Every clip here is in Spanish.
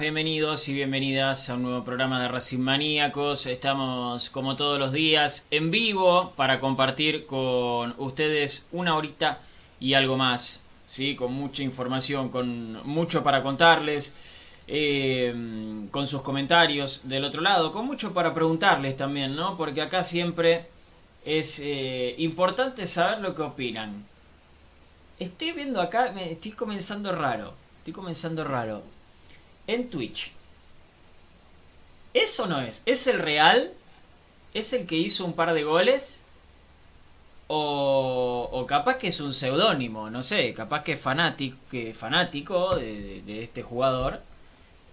Bienvenidos y bienvenidas a un nuevo programa de Racing Maníacos. Estamos como todos los días en vivo para compartir con ustedes una horita y algo más, ¿sí? con mucha información, con mucho para contarles, eh, con sus comentarios del otro lado, con mucho para preguntarles también, ¿no? porque acá siempre es eh, importante saber lo que opinan. Estoy viendo acá, estoy comenzando raro. Estoy comenzando raro en Twitch. ¿Eso no es? ¿Es el real? ¿Es el que hizo un par de goles? o, capaz que es un seudónimo, no sé, capaz que es fanático, que fanático de, este jugador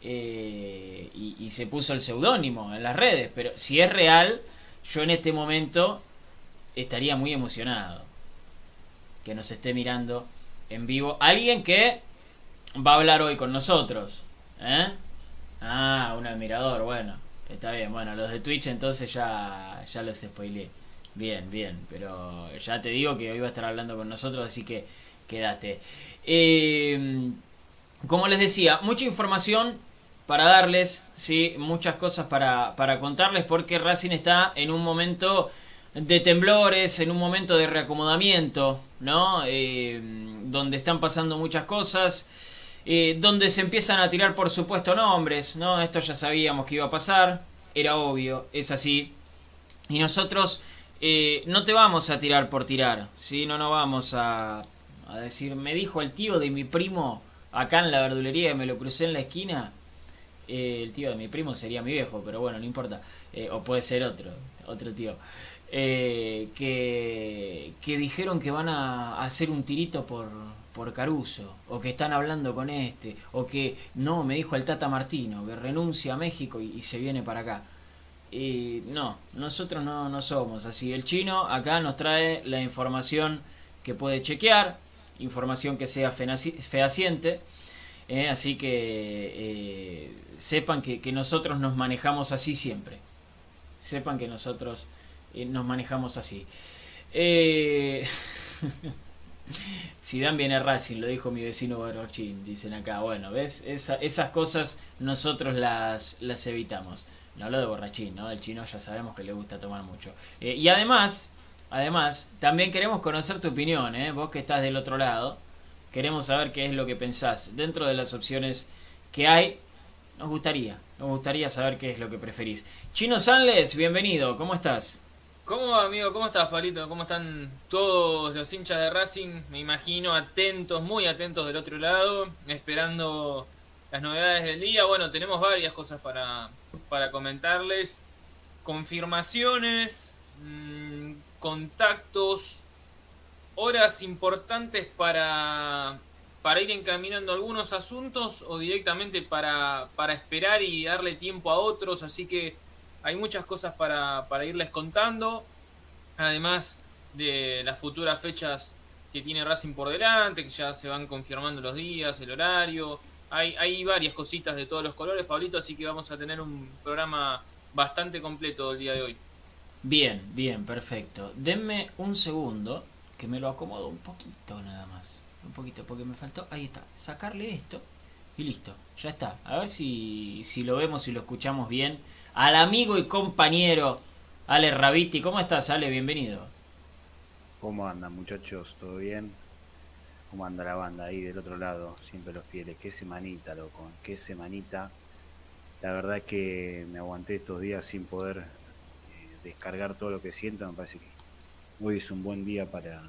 eh, y, se puso el seudónimo en las redes. Pero si es real, yo en este momento estaría muy emocionado que nos esté mirando en vivo. Alguien que va a hablar hoy con nosotros. ¿Eh? Ah, un admirador, bueno, está bien. Bueno, los de Twitch entonces ya, ya los spoileé. Bien, bien, pero ya te digo que hoy va a estar hablando con nosotros, así que quédate. Eh, como les decía, mucha información para darles, ¿sí? muchas cosas para, para contarles, porque Racing está en un momento de temblores, en un momento de reacomodamiento, ¿no? Eh, donde están pasando muchas cosas, eh, donde se empiezan a tirar, por supuesto, nombres, ¿no? Esto ya sabíamos que iba a pasar, era obvio, es así. Y nosotros eh, no te vamos a tirar por tirar, ¿sí? No nos vamos a, a, decir, me dijo el tío de mi primo acá en la verdulería, me lo crucé en la esquina. Eh, el tío de mi primo sería mi viejo, pero bueno, no importa. Eh, o puede ser otro, otro tío. que, que dijeron que van a hacer un tirito por, por Caruso, o que están hablando con este, o que no, me dijo el Tata Martino, que renuncia a México y se viene para acá. Y no, nosotros no, no somos así. El chino acá nos trae la información que puede chequear, información que sea fehaciente. Eh, así que eh, sepan que, nosotros nos manejamos así siempre. Sepan que nosotros eh, nos manejamos así. si dan viene Racing, lo dijo mi vecino Barochín, dicen acá. Bueno, ¿ves? esas cosas nosotros las, las evitamos. No hablo de borrachín, ¿no? El chino ya sabemos que le gusta tomar mucho. Eh, y además, además, también queremos conocer tu opinión, ¿eh? Vos que estás del otro lado, queremos saber qué es lo que pensás. Dentro de las opciones que hay, nos gustaría, nos gustaría saber qué es lo que preferís. Chino Sanles, bienvenido, ¿cómo estás? ¿Cómo va, amigo? ¿Cómo estás, Palito? ¿Cómo están todos los hinchas de Racing? Me imagino atentos, muy atentos del otro lado, esperando las novedades del día. Bueno, tenemos varias cosas para, para comentarles. Confirmaciones, mm, contactos, horas importantes para, para ir encaminando algunos asuntos o directamente para, para esperar y darle tiempo a otros. Así que hay muchas cosas para, irles contando. Además de las futuras fechas que tiene Racing por delante, que ya se van confirmando los días, el horario, hay, hay varias cositas de todos los colores, Pablito, así que vamos a tener un programa bastante completo el día de hoy. Bien, bien, perfecto. Denme un segundo, que me lo acomodo un poquito nada más. Un poquito, porque me faltó, ahí está, sacarle esto y listo, ya está. A ver si lo vemos y lo escuchamos bien. Al amigo y compañero Ale Rabiti, ¿cómo estás Ale? Bienvenido. ¿Cómo andan muchachos? ¿Todo bien? cómo anda la banda ahí del otro lado, siempre los fieles. Qué semanita, loco, qué semanita. La verdad que me aguanté estos días sin poder eh, descargar todo lo que siento. Me parece que hoy es un buen día para,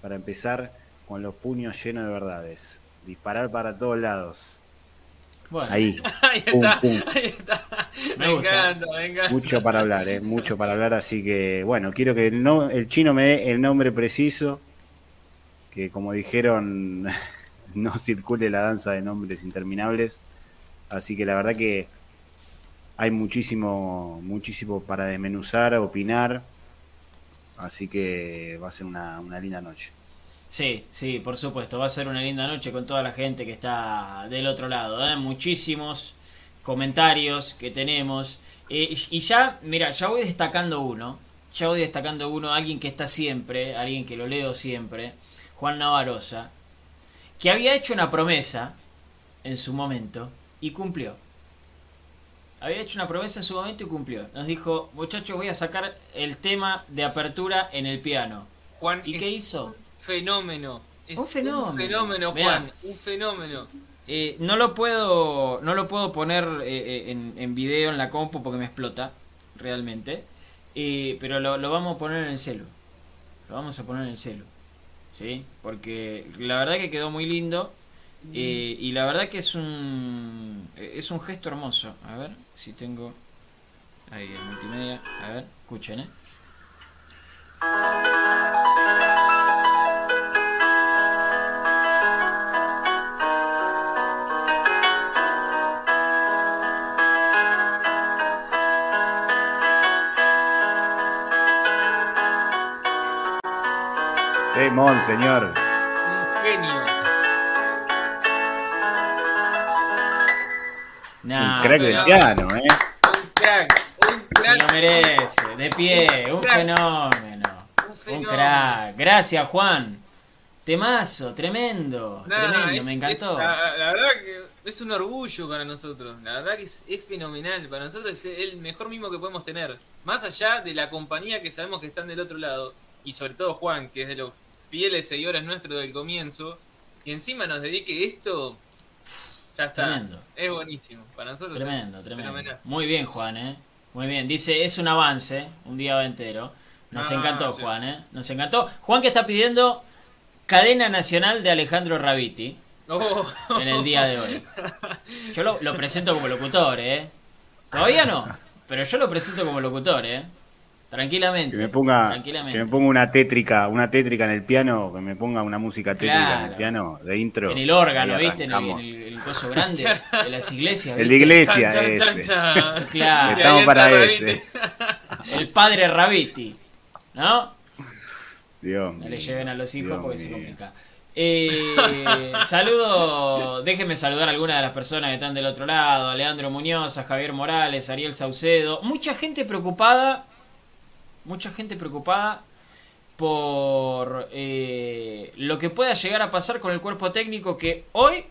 para empezar con los puños llenos de verdades. Disparar para todos lados. Ahí. ahí, está, ahí está. Me, encanta, me encanta. Mucho para hablar, eh, mucho para hablar. Así que, bueno, quiero que el, no, el chino me dé el nombre preciso que como dijeron no circule la danza de nombres interminables. Así que la verdad que hay muchísimo, muchísimo para desmenuzar, opinar. Así que va a ser una, linda noche. Sí, sí, por supuesto, va a ser una linda noche con toda la gente que está del otro lado. ¿eh? Muchísimos comentarios que tenemos. Eh, y ya, mira, ya voy destacando uno. Ya voy destacando uno, alguien que está siempre, alguien que lo leo siempre. Juan Navarosa, que había hecho una promesa en su momento y cumplió. Había hecho una promesa en su momento y cumplió. Nos dijo, muchachos, voy a sacar el tema de apertura en el piano. Juan, ¿y qué hizo? Fenómeno. un fenómeno. Un fenómeno, Juan. un fenómeno. Eh, no lo puedo, no lo puedo poner eh, eh, en, en, video en la compu porque me explota, realmente. pero lo, lo, vamos a poner en el celu. Lo vamos a poner en el celu. ¿sí? Porque la verdad que quedó muy lindo eh, y la verdad que es un, es un gesto hermoso. A ver si tengo... Ahí, en multimedia. A ver, escuchen, ¿eh? Temón, señor. Un genio. Un crack pero- del piano, ¿eh? Un crack. Un se lo crack. merece, de pie, un crack. fenómeno. Un crack. Gracias, Juan. Temazo, tremendo, Nah, tremendo, es- me encantó. es- la, la verdad que es un orgullo para nosotros. La verdad que es, es fenomenal. Para nosotros es el mejor mimo que podemos tener. Más allá de la compañía que sabemos que están del otro lado. Y sobre todo Juan, que es de los fieles seguidores nuestros del comienzo. Y encima nos dedique esto. Ya está. Tremendo. Es buenísimo. Para nosotros Tremendo, es tremendo. fenomenal. Muy bien, Juan, ¿eh? Muy bien. Dice, es un avance, un día entero. Nos Ah, encantó, sí. Juan, ¿eh? Nos encantó. Juan que está pidiendo cadena nacional de Alejandro Raviti Oh. en el día de hoy. Yo lo, lo presento como locutor, ¿eh? Todavía no, pero yo lo presento como locutor, ¿eh? Tranquilamente. Que me ponga, tranquilamente. que me ponga una tétrica, una tétrica en el piano, que me ponga una música tétrica en el piano de intro. En el órgano, ¿viste? En el, en el- el coso grande de las iglesias. El de ¿viste? iglesia Chan, ese. chan, chan. Claro. Estamos para ese. El padre Raviti, ¿no? Dios No le mío, lleven a los hijos Dios porque se complica. Eh, saludo, déjenme saludar a algunas de las personas que están del otro lado, a Leandro Muñoz, a Javier Morales, a Ariel Saucedo, mucha gente preocupada, mucha gente preocupada por eh, lo que pueda llegar a pasar con el cuerpo técnico que hoy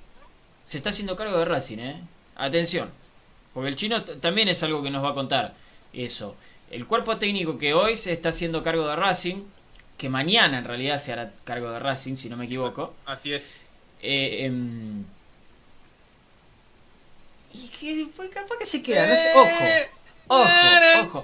se está haciendo cargo de Racing, ¿eh? Atención, porque el chino también es algo que nos va a contar eso. El cuerpo técnico que hoy se está haciendo cargo de Racing, que mañana en realidad se hará cargo de Racing, si no me equivoco. Así es. Eh, em, y que fue capaz que se queda, no sé, ojo, ojo, ojo.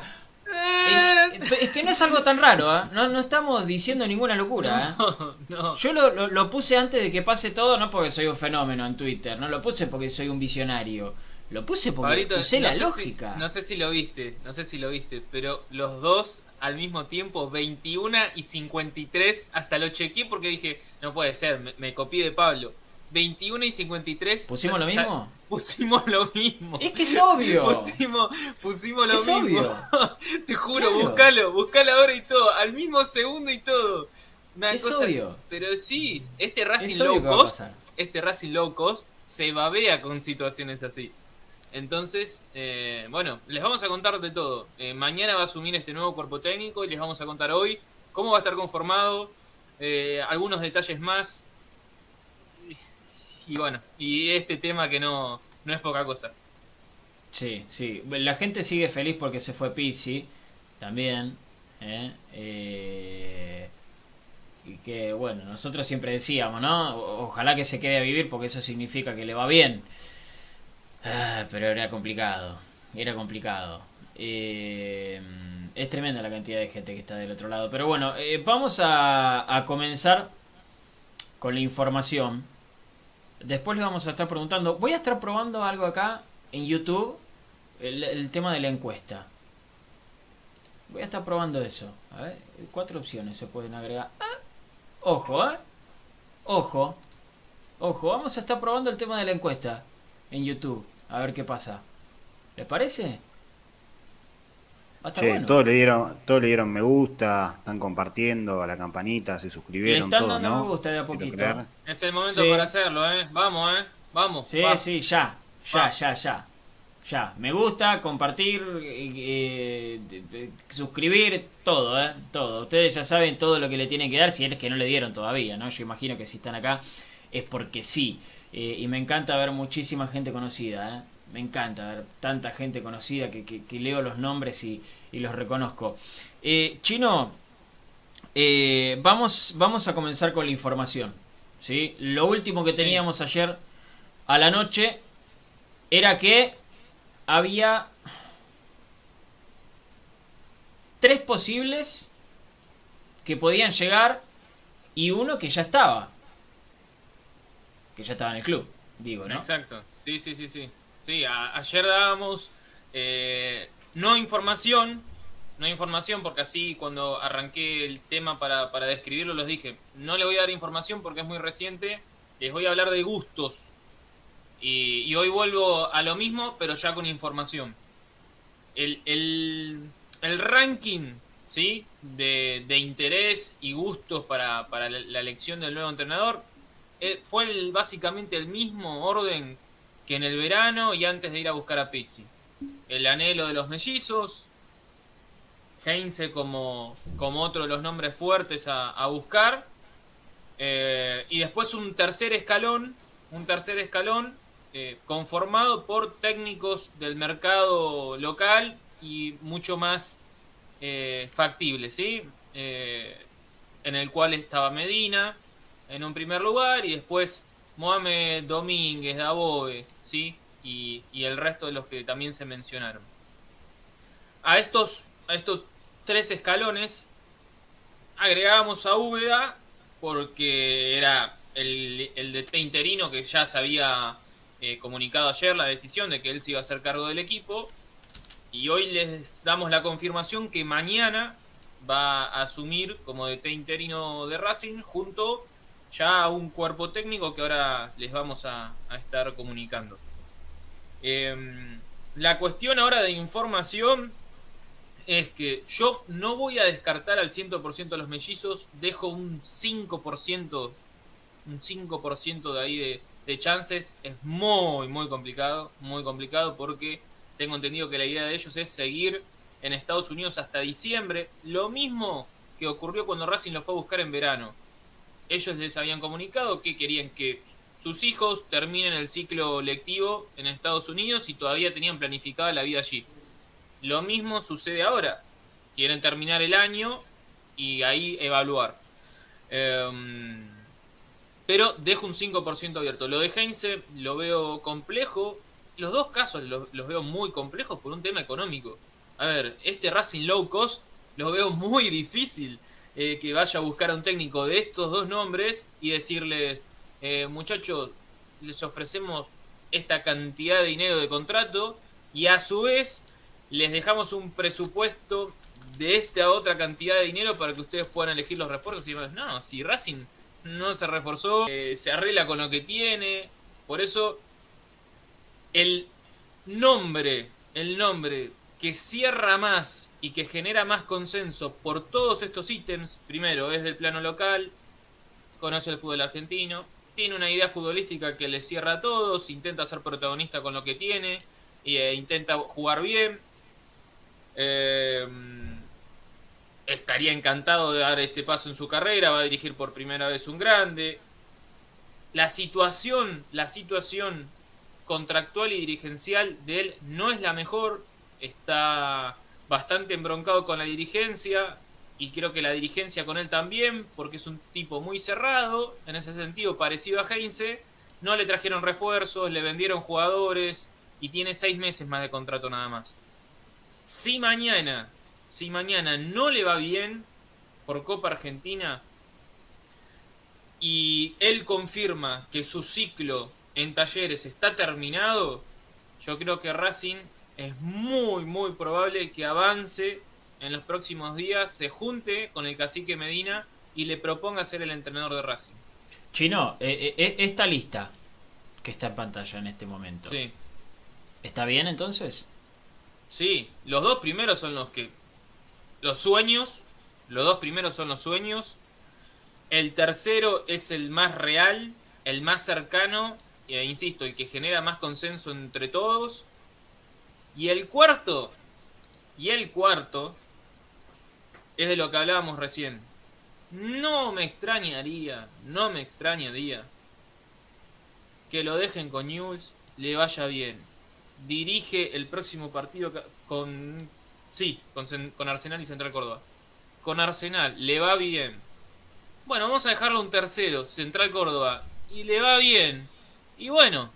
Eh, es que no es algo tan raro, ¿ah? no, no estamos diciendo ninguna locura. ¿ah? No, no. Yo lo, lo- lo puse antes de que pase todo, no porque soy un fenómeno en Twitter, no lo puse porque soy un visionario. Lo puse porque Pablito, no la lógica. Si, no sé si lo viste, no sé si lo viste, pero los dos al mismo tiempo, 21 y 53, hasta lo chequeé porque dije, no puede ser, me, me copié de Pablo. 21 y 53. ¿Pusimos lo mismo? Pusimos lo mismo. Es que es obvio. Pusimos, pusimos lo Es mismo. obvio. Te juro, Claro. buscalo, buscalo ahora y todo, al mismo segundo y todo. Una Es cosa, obvio. Pero sí, este Racing Es Low Cost este Racing Low Cost se babea con situaciones así. Entonces, eh, bueno, les vamos a contar de todo. Eh, mañana va a asumir este nuevo cuerpo técnico y les vamos a contar hoy cómo va a estar conformado, eh, algunos detalles más. Y bueno, y este tema que no, no es poca cosa. Sí, sí. La gente sigue feliz porque se fue Pizzi también. ¿eh? Eh, y que, bueno, nosotros siempre decíamos, ¿no? Ojalá que se quede a vivir porque eso significa que le va bien. Ah, pero era complicado. Era complicado. Eh, es tremenda la cantidad de gente que está del otro lado. Pero bueno, eh, vamos a comenzar con la información. Después les vamos a estar preguntando. Voy a estar probando algo acá en YouTube. El, el tema de la encuesta. Voy a estar probando eso. A ver, cuatro opciones se pueden agregar. Ah, ojo, ¿eh? Ojo. Ojo, vamos a estar probando el tema de la encuesta en YouTube. A ver qué pasa. ¿Les parece? Che, bueno. todos le dieron, todos le dieron me gusta, están compartiendo a la campanita, se Le suscribieron están todos, dando ¿no? me gusta de a poquito. Es el momento Sí. para hacerlo, ¿eh? Vamos, ¿eh? Vamos. Sí, va. sí, ya, ya, Va. ya, ya. Ya, me gusta, compartir, eh, eh, suscribir, todo, ¿eh? Todo. Ustedes ya saben todo lo que le tienen que dar, si es que no le dieron todavía, ¿no? Yo imagino que si están acá es porque sí. Eh, y me encanta ver muchísima gente conocida, ¿eh? Me encanta ver tanta gente conocida que, que- que leo los nombres y, y los reconozco. Eh, Chino, eh, vamos, vamos a comenzar con la información. ¿sí? Lo último que Sí. teníamos ayer a la noche era que había tres posibles que podían llegar y uno que ya estaba. Que ya estaba en el club, digo, ¿no? Exacto, sí, sí, sí, sí. Sí, ayer dábamos eh, no información, no información porque así cuando arranqué el tema para, para describirlo los dije, no le voy a dar información porque es muy reciente, les voy a hablar de gustos. Y, hoy vuelvo a lo mismo, pero ya con información. El, el, el ranking ¿sí? De, interés y gustos para, la, elección del nuevo entrenador. Eh, fue básicamente el mismo orden que en el verano y antes de ir a buscar a Pizzi. El anhelo de los mellizos, Heinze como, como otro de los nombres fuertes a, buscar, eh, y después un tercer escalón, un tercer escalón eh, conformado por técnicos del mercado local y mucho más eh, factible, ¿sí? Eh, en el cual estaba Medina en un primer lugar y después Mohamed Domínguez, Dabove, ¿sí? Y, el resto de los que también se mencionaron. A estos, a estos tres escalones agregábamos a Úbeda porque era el, el de interino que ya se había eh, comunicado ayer la decisión de que él se iba a hacer cargo del equipo y hoy les damos la confirmación que mañana va a asumir como DT interino de Racing junto ya a un cuerpo técnico que ahora les vamos a, estar comunicando. Em, la cuestión ahora de información es que yo no voy a descartar al 100% de los mellizos, dejo un 5%, un 5% de ahí de, de chances. Es muy, muy complicado, muy complicado porque tengo entendido que la idea de ellos es seguir en Estados Unidos hasta diciembre. Lo mismo que ocurrió cuando Racing lo fue a buscar en verano. Ellos les habían comunicado que querían que sus hijos terminen el ciclo lectivo en Estados Unidos y todavía tenían planificada la vida allí. Lo mismo sucede ahora. Quieren terminar el año y ahí evaluar. Em, pero dejo un 5% abierto. Lo de Heinze lo veo complejo los dos casos los, veo muy complejos por un tema económico. A ver, este Racing Low Cost lo veo muy difícil eh, que vaya a buscar a un técnico de estos dos nombres y decirle, eh, muchachos, les ofrecemos esta cantidad de dinero de contrato y a su vez les dejamos un presupuesto de esta otra cantidad de dinero para que ustedes puedan elegir los refuerzos y demás. No, si Racing no se reforzó, eh, se arregla con lo que tiene. Por eso el nombre, el nombre que cierra más y que genera más consenso por todos estos ítems, primero es del plano local, conoce el fútbol argentino, tiene una idea futbolística que le cierra a todos, intenta ser protagonista con lo que tiene, e intenta jugar bien. Eh, estaría encantado de dar este paso en su carrera, va a dirigir por primera vez un grande. La situación, la situación contractual y dirigencial de él no es la mejor, está bastante embroncado con la dirigencia y creo que la dirigencia con él también, porque es un tipo muy cerrado, en ese sentido parecido a Heinze, no le trajeron refuerzos, le vendieron jugadores y tiene seis meses más de contrato nada más. Si mañana, si mañana no le va bien por Copa Argentina y él confirma que su ciclo en Talleres está terminado, yo creo que Racing es muy, muy probable que avance en los próximos días, se junte con el cacique Medina y le proponga ser el entrenador de Racing. Chino, eh, eh, eh, esta lista que está en pantalla en este momento. Sí. ¿Está bien entonces? Sí, los dos primeros son los que... Los sueños, los dos primeros son los sueños. El tercero es el más real, el más cercano e insisto, el que genera más consenso entre todos. Y el cuarto, y el cuarto, es de lo que hablábamos recién. No me extrañaría, no me extrañaría que lo dejen con News, le vaya bien. Dirige el próximo partido con... Sí, con, con Arsenal y Central Córdoba. Con Arsenal, le va bien. Bueno, vamos a dejarlo un tercero, Central Córdoba. Y le va bien. Y bueno,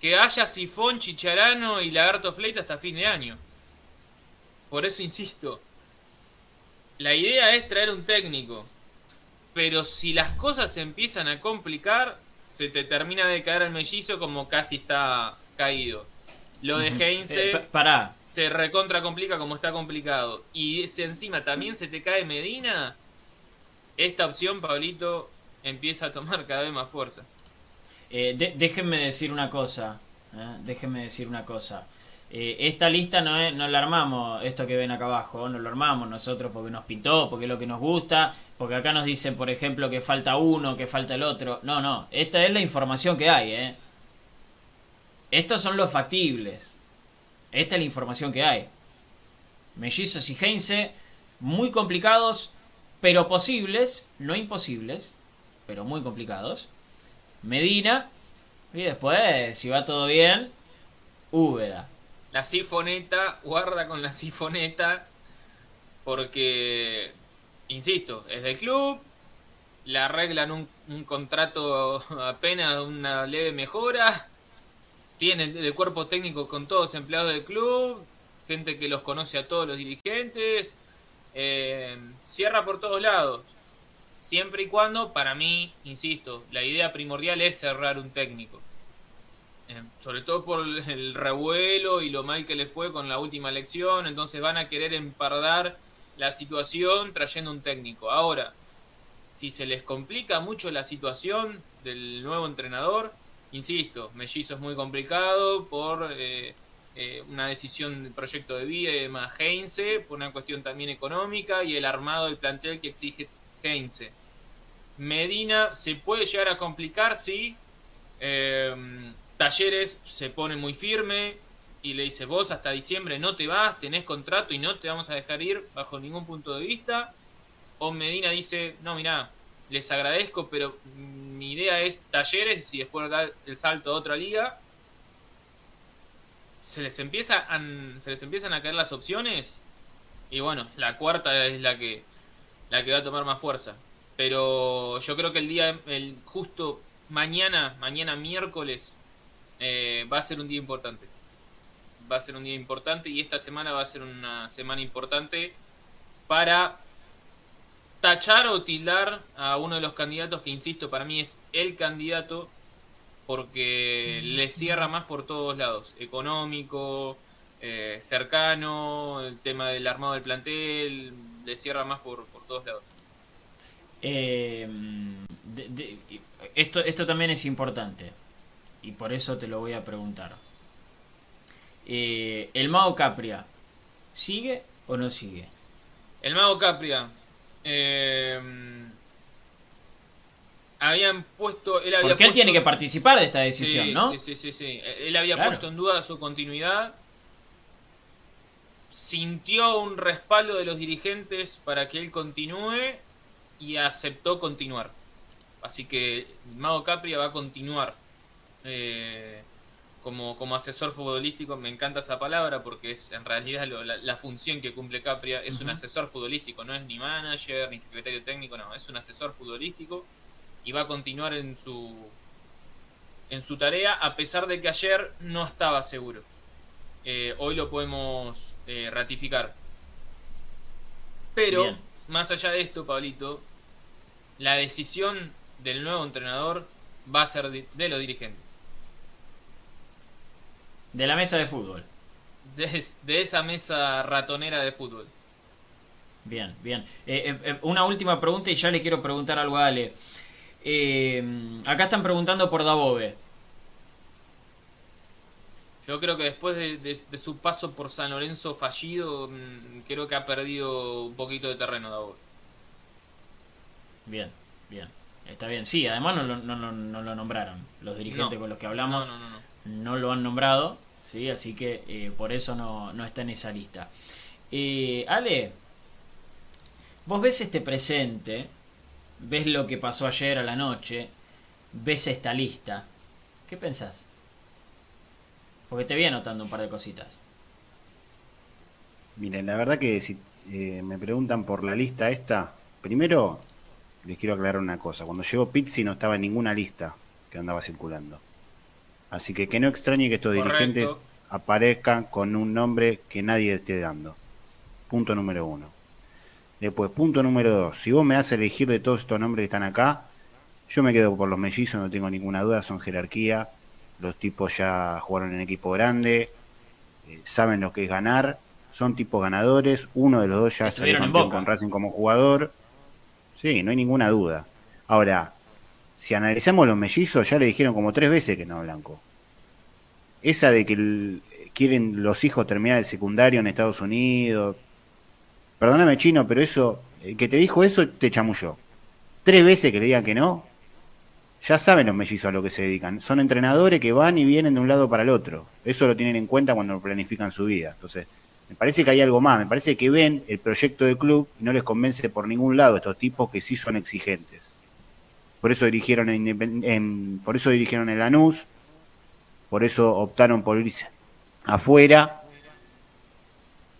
que haya sifón, chicharano y lagarto fleita hasta fin de año. Por eso insisto, la idea es traer un técnico. Pero si las cosas se empiezan a complicar, se te termina de caer el mellizo como casi está caído. Lo de Heinze eh, para. se recontra complica como está complicado. Y si encima también se te cae Medina, esta opción, Pablito, empieza a tomar cada vez más fuerza. Eh, déjenme decir una cosa. ¿eh? Déjenme decir una cosa. eh, esta lista no, es, no la armamos, esto que ven acá abajo, no lo armamos nosotros porque nos pintó, porque es lo que nos gusta, porque acá nos dicen, por ejemplo, que falta uno, que falta el otro. No, no, esta es la información que hay, ¿eh? Estos son los factibles. Esta es la información que hay. Mellizos y Heinze, muy complicados, pero posibles, no imposibles, pero muy complicados. Medina, y después, si va todo bien, Úbeda. La sifoneta, guarda con la sifoneta, porque, insisto, es del club, le arreglan un, un contrato apenas una leve mejora, tiene el cuerpo técnico con todos empleados del club, gente que los conoce a todos los dirigentes, eh, cierra por todos lados. Siempre y cuando, para mí, insisto, la idea primordial es cerrar un técnico. Eh, sobre todo por el revuelo y lo mal que le fue con la última elección, entonces van a querer empardar la situación trayendo un técnico. Ahora, si se les complica mucho la situación del nuevo entrenador, insisto, Mellizo es muy complicado por eh, eh, una decisión del proyecto de vida más Heinze, por una cuestión también económica y el armado del plantel que exige Medina se puede llegar a complicar si em, Talleres se pone muy firme y le dice vos hasta diciembre no te vas, tenés contrato y no te vamos a dejar ir bajo ningún punto de vista. O Medina dice, no, mira, les agradezco, pero mi idea es Talleres y después dar el salto a otra liga. Se les empieza se les empiezan a caer las opciones y bueno, la cuarta es la que la que va a tomar más fuerza. Pero yo creo que el día el justo mañana, mañana miércoles eh, va a ser un día importante. Va a ser un día importante y esta semana va a ser una semana importante para tachar o tildar a uno de los candidatos que insisto, para mí es el candidato porque le cierra más por todos lados, económico, eh, cercano, el tema del armado del plantel, le cierra más por, todos lados. Eh, esto, esto también es importante y por eso te lo voy a preguntar. Eh, ¿El mago Capria sigue o no sigue? El mago Capria habían puesto. Él Porque él tiene que participar de esta decisión, ¿no? Sí, sí, sí, sí. Él había puesto en duda su continuidad. Sintió un respaldo de los dirigentes para que él continúe y aceptó continuar. Así que Mago Capria va a continuar eh, como, como asesor futbolístico. Me encanta esa palabra porque es en realidad la, función que cumple Capria. Es un asesor futbolístico, no es ni manager ni secretario técnico, no, es un asesor futbolístico y va a continuar en su en su tarea a pesar de que ayer no estaba seguro. Eh, hoy lo podemos eh, ratificar. Pero, más allá de esto, Pablito, la decisión del nuevo entrenador va a ser de, los dirigentes. De la mesa de fútbol. De, de esa mesa ratonera de fútbol. Bien, bien. Eh, una última pregunta y ya le quiero preguntar algo a Ale. Eh, acá están preguntando por Dabove. Yo creo que después de, su paso por San Lorenzo fallido, mm, creo que ha perdido un poquito de terreno Dabove. Bien, bien. Está bien. Sí, además no lo, no, nombraron. Los dirigentes con los que hablamos no, lo han nombrado. ¿sí? Así que eh, por eso no, está en esa lista. Eh, Ale, vos ves este presente ves lo que pasó ayer a la noche, ves esta lista, ¿qué pensás? Porque te vi anotando un par de cositas. Miren, la verdad que si eh, me preguntan por la lista esta, primero les quiero aclarar una cosa. Cuando llegó Pizzi no estaba en ninguna lista que andaba circulando. Así que que no extrañe que estos dirigentes aparezcan con un nombre que nadie esté dando. Punto número uno. Después, punto número dos. Si vos me haces elegir de todos estos nombres que están acá, yo me quedo por los mellizos, no tengo ninguna duda, son jerarquía. Los tipos ya jugaron en equipo grande, eh, saben lo que es ganar, son tipos ganadores. Uno de los dos ya campeón con Racing como jugador. Sí, no hay ninguna duda. Ahora, si analizamos los mellizos, ya le dijeron como tres veces que no Blanco. Esa de que quieren los hijos terminar el secundario en Estados Unidos. Perdóname, chino, pero eso, el que te dijo eso te chamulló. Tres veces que le digan que no, ya saben los mellizos a lo que se dedican. Son entrenadores que van y vienen de un lado para el otro. Eso lo tienen en cuenta cuando planifican su vida. Entonces, me parece que hay algo más. Me parece que ven el proyecto del club y no les convence por ningún lado estos tipos que sí son exigentes. Por eso dirigieron en, por eso dirigieron el Lanús, por eso optaron por irse afuera.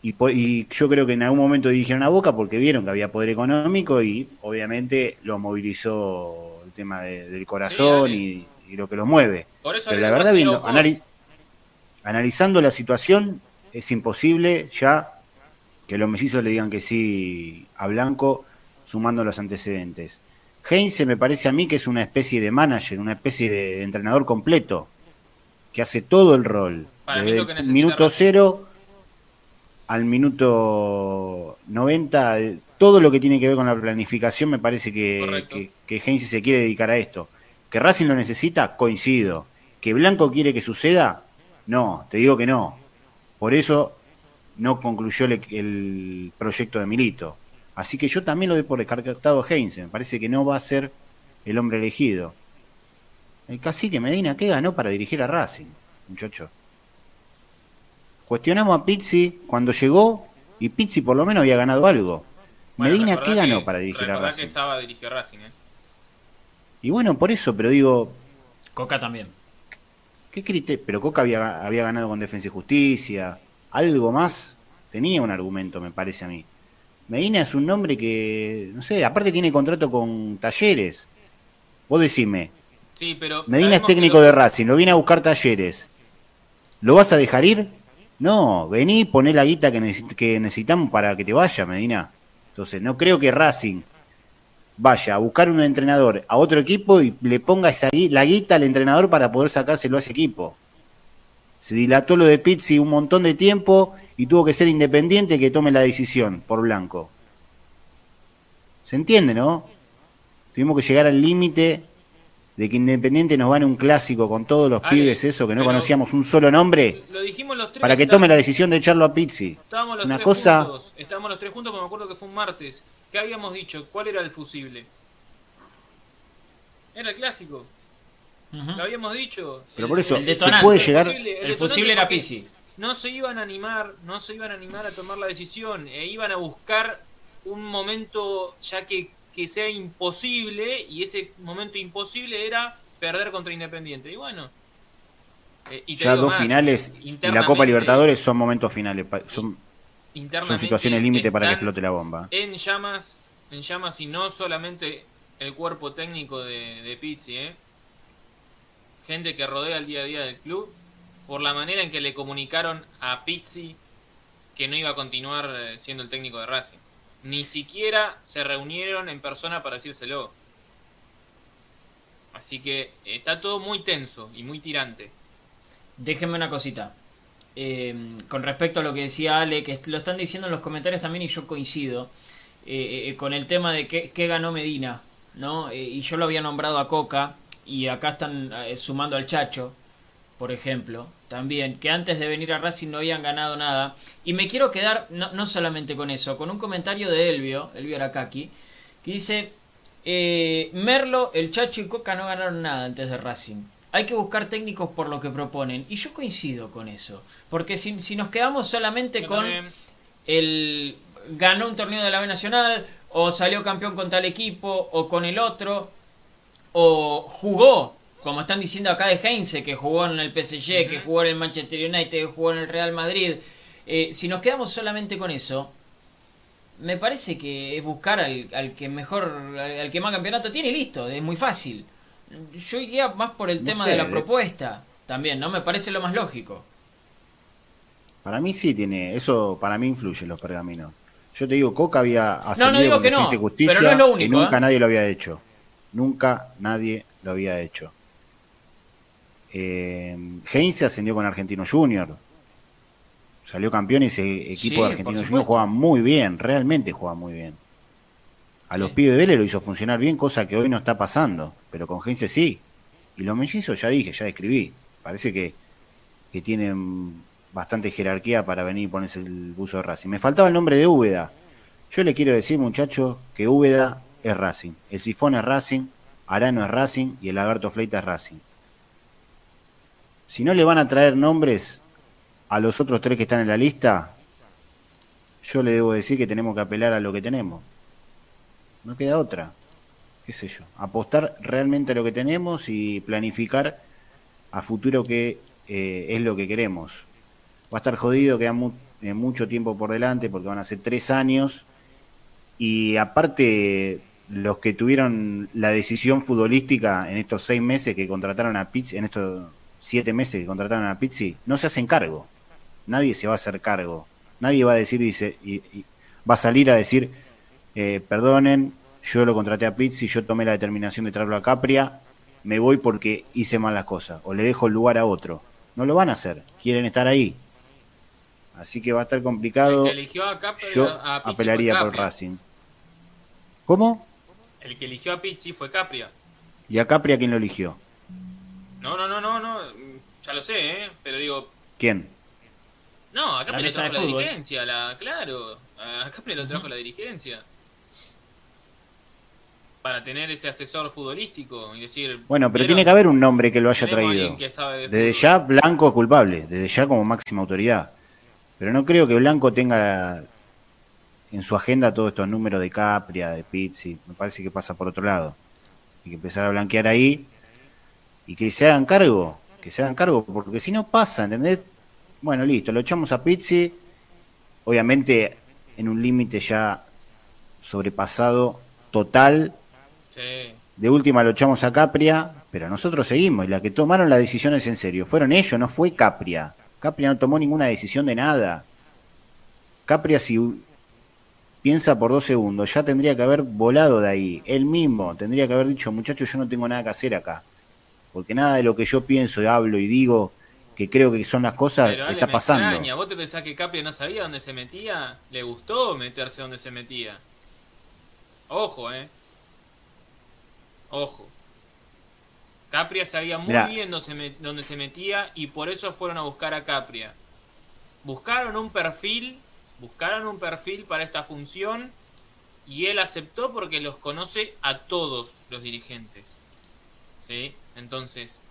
Y, y, yo creo que en algún momento dirigieron a Boca porque vieron que había poder económico y obviamente lo movilizó tema del corazón y, lo que lo mueve. Pero la verdad, viendo, analizando la situación, es imposible ya que los mellizos le digan que sí a Blanco, sumando los antecedentes. Heinze me parece a mí que es una especie de manager, una especie de entrenador completo, que hace todo el rol. Desde el minuto cero al minuto 90 todo lo que tiene que ver con la planificación me parece que, que, Heinze se quiere dedicar a esto. Que Racing lo necesita, coincido. Que Blanco quiere que suceda, no, te digo que no. Por eso no concluyó el, proyecto de Milito. Así que yo también lo doy por descartado a Heinze. Me parece que no va a ser el hombre elegido. El cacique Medina, ¿qué ganó para dirigir a Racing, muchacho? Cuestionamos a Pizzi cuando llegó y Pizzi por lo menos había ganado algo. Medina, ¿qué ganó para dirigir a Racing? que Saba dirigió Racing, ¿eh? Y bueno, por eso, pero digo. Coca también. ¿Qué criterio? Pero Coca había, había ganado con Defensa y Justicia. Algo más. Tenía un argumento, me parece a mí. Medina es un nombre que, no sé, aparte tiene contrato con Talleres. Vos decime. Sí, pero. Medina es técnico de Racing, lo viene a buscar Talleres. ¿Lo vas a dejar ir? No, vení, poné la guita que, que necesitamos para que te vaya, Medina. Entonces, no creo que Racing vaya a buscar un entrenador a otro equipo y le ponga esa, la guita al entrenador para poder sacárselo a ese equipo. Se dilató lo de Pizzi un montón de tiempo y tuvo que ser independiente que tome la decisión por Blanco. ¿Se entiende, no? Tuvimos que llegar al límite de que Independiente nos gane un clásico con todos los pibes, eso, que no conocíamos un solo nombre, lo dijimos los tres, para que tome la decisión de echarlo a Pizzi. Estábamos los, una tres cosa... juntos, estábamos los tres juntos, me acuerdo que fue un martes. ¿Qué habíamos dicho? ¿Cuál era el fusible? Era el clásico. Lo habíamos dicho. Pero por eso, se puede llegar... El fusible, era Pizzi. No se iban a animar, no se iban a animar a tomar la decisión, e iban a buscar un momento ya que que sea imposible y ese momento imposible era perder contra Independiente. Y bueno. Eh, ya dos finales y la Copa Libertadores son momentos finales. Son, son situaciones límite para que explote la bomba. En llamas, en llamas y no solamente el cuerpo técnico de, de Pizzi, ¿eh? gente que rodea el día a día del club, por la manera en que le comunicaron a Pizzi que no iba a continuar eh, siendo el técnico de Racing ni siquiera se reunieron en persona para decírselo. Así que está todo muy tenso y muy tirante. Déjenme una cosita. Eh, con respecto a lo que decía Ale, que lo están diciendo en los comentarios también y yo coincido, eh, eh, con el tema de qué, ganó Medina, ¿no? y yo lo había nombrado a Coca y acá están sumando al Chacho, por ejemplo también, que antes de venir a Racing no habían ganado nada. Y me quiero quedar, no, solamente con eso, con un comentario de Elvio, Elvio Aracaki, que dice, eh, Merlo, el Chacho y Coca no ganaron nada antes de Racing. Hay que buscar técnicos por lo que proponen. Y yo coincido con eso. Porque si, si nos quedamos solamente con el ganó un torneo de la B Nacional, o salió campeón con tal equipo, o con el otro, o jugó como están diciendo acá de Heinze, que jugó en el PSG, que jugó en el Manchester United, que jugó en el Real Madrid, eh, si nos quedamos solamente con eso, me parece que es buscar al, que mejor, al, que más campeonato tiene y listo, es muy fácil. Yo iría más por el tema de la propuesta también, ¿no? Me parece lo más lógico. Para mí sí tiene, eso para mí influye los pergaminos. Yo te digo, Coca había ascendido no, no digo que no, pero no es lo único, y nunca ¿eh? nadie lo había hecho. Nunca nadie lo había hecho. Eh, Heinze ascendió con Argentino Junior. Salió campeón y ese equipo de Argentino Junior jugaba muy bien, realmente jugaba muy bien. A los pibes de Vélez lo hizo funcionar bien, cosa que hoy no está pasando, pero con Heinze sí. Y los mellizos ya dije, ya escribí. Parece que, que tienen bastante jerarquía para venir y ponerse el buzo de Racing. Me faltaba el nombre de Úbeda. Yo le quiero decir, muchachos, que Úbeda es Racing. El Sifón es Racing, Arano es Racing y el Lagarto Fleita es Racing. Si no le van a traer nombres a los otros tres que están en la lista, yo le debo decir que tenemos que apelar a lo que tenemos. No queda otra. ¿Qué sé yo? Apostar realmente a lo que tenemos y planificar a futuro qué eh, es lo que queremos. Va a estar jodido, queda eh, mucho tiempo por delante porque van a ser tres años. Y aparte, los que tuvieron la decisión futbolística en estos seis meses que contrataron a Pizzi, en estos siete meses que contrataron a Pizzi, no se hacen cargo. Nadie se va a hacer cargo. Nadie va a decir, dice, y, va a salir a decir, eh, perdonen, yo lo contraté a Pizzi, yo tomé la determinación de traerlo a Capria, me voy porque hice mal las cosas, o le dejo el lugar a otro. No lo van a hacer, quieren estar ahí. Así que va a estar complicado. El que eligió a Capria, yo apelaría por Racing. ¿Cómo? El que eligió a Pizzi fue Capria. ¿Y a Capria quién lo eligió? No, no, no, no, no. Ya lo sé, ¿eh? Pero digo. ¿Quién? No, a Capria lo trajo la dirigencia, la, claro. A Capria lo trajo la dirigencia para tener ese asesor futbolístico y decir. Bueno, pero tiene que haber un nombre que lo haya traído. desde ya Blanco es culpable, desde ya como máxima autoridad. Pero no creo que Blanco tenga en su agenda todos estos números de Capria, de Pizzi. Me parece que pasa por otro lado. Hay que empezar a blanquear ahí y que se hagan cargo. Que se hagan cargo, porque si no pasa, ¿entendés? Bueno, listo, lo echamos a Pizzi. Obviamente en un límite ya sobrepasado total de última lo echamos a Capria, pero nosotros seguimos. Y la que tomaron las decisiones en serio fueron ellos, no fue Capria. Capria no tomó ninguna decisión de nada. Capria, si piensa por dos segundos, ya tendría que haber volado de ahí. Él mismo tendría que haber dicho, muchachos, yo no tengo nada que hacer acá. Porque nada de lo que yo pienso, hablo y digo, que creo que son las cosas, está pasando. ¿Vos te pensás que Capria no sabía dónde se metía? ¿Le gustó meterse donde se metía? Ojo, eh. Ojo. Capria sabía muy bien dónde se, metía y por eso fueron a buscar a Capria. Buscaron un perfil, buscaron un perfil para esta función y él aceptó porque los conoce a todos los dirigentes. ¿Sí? Entonces,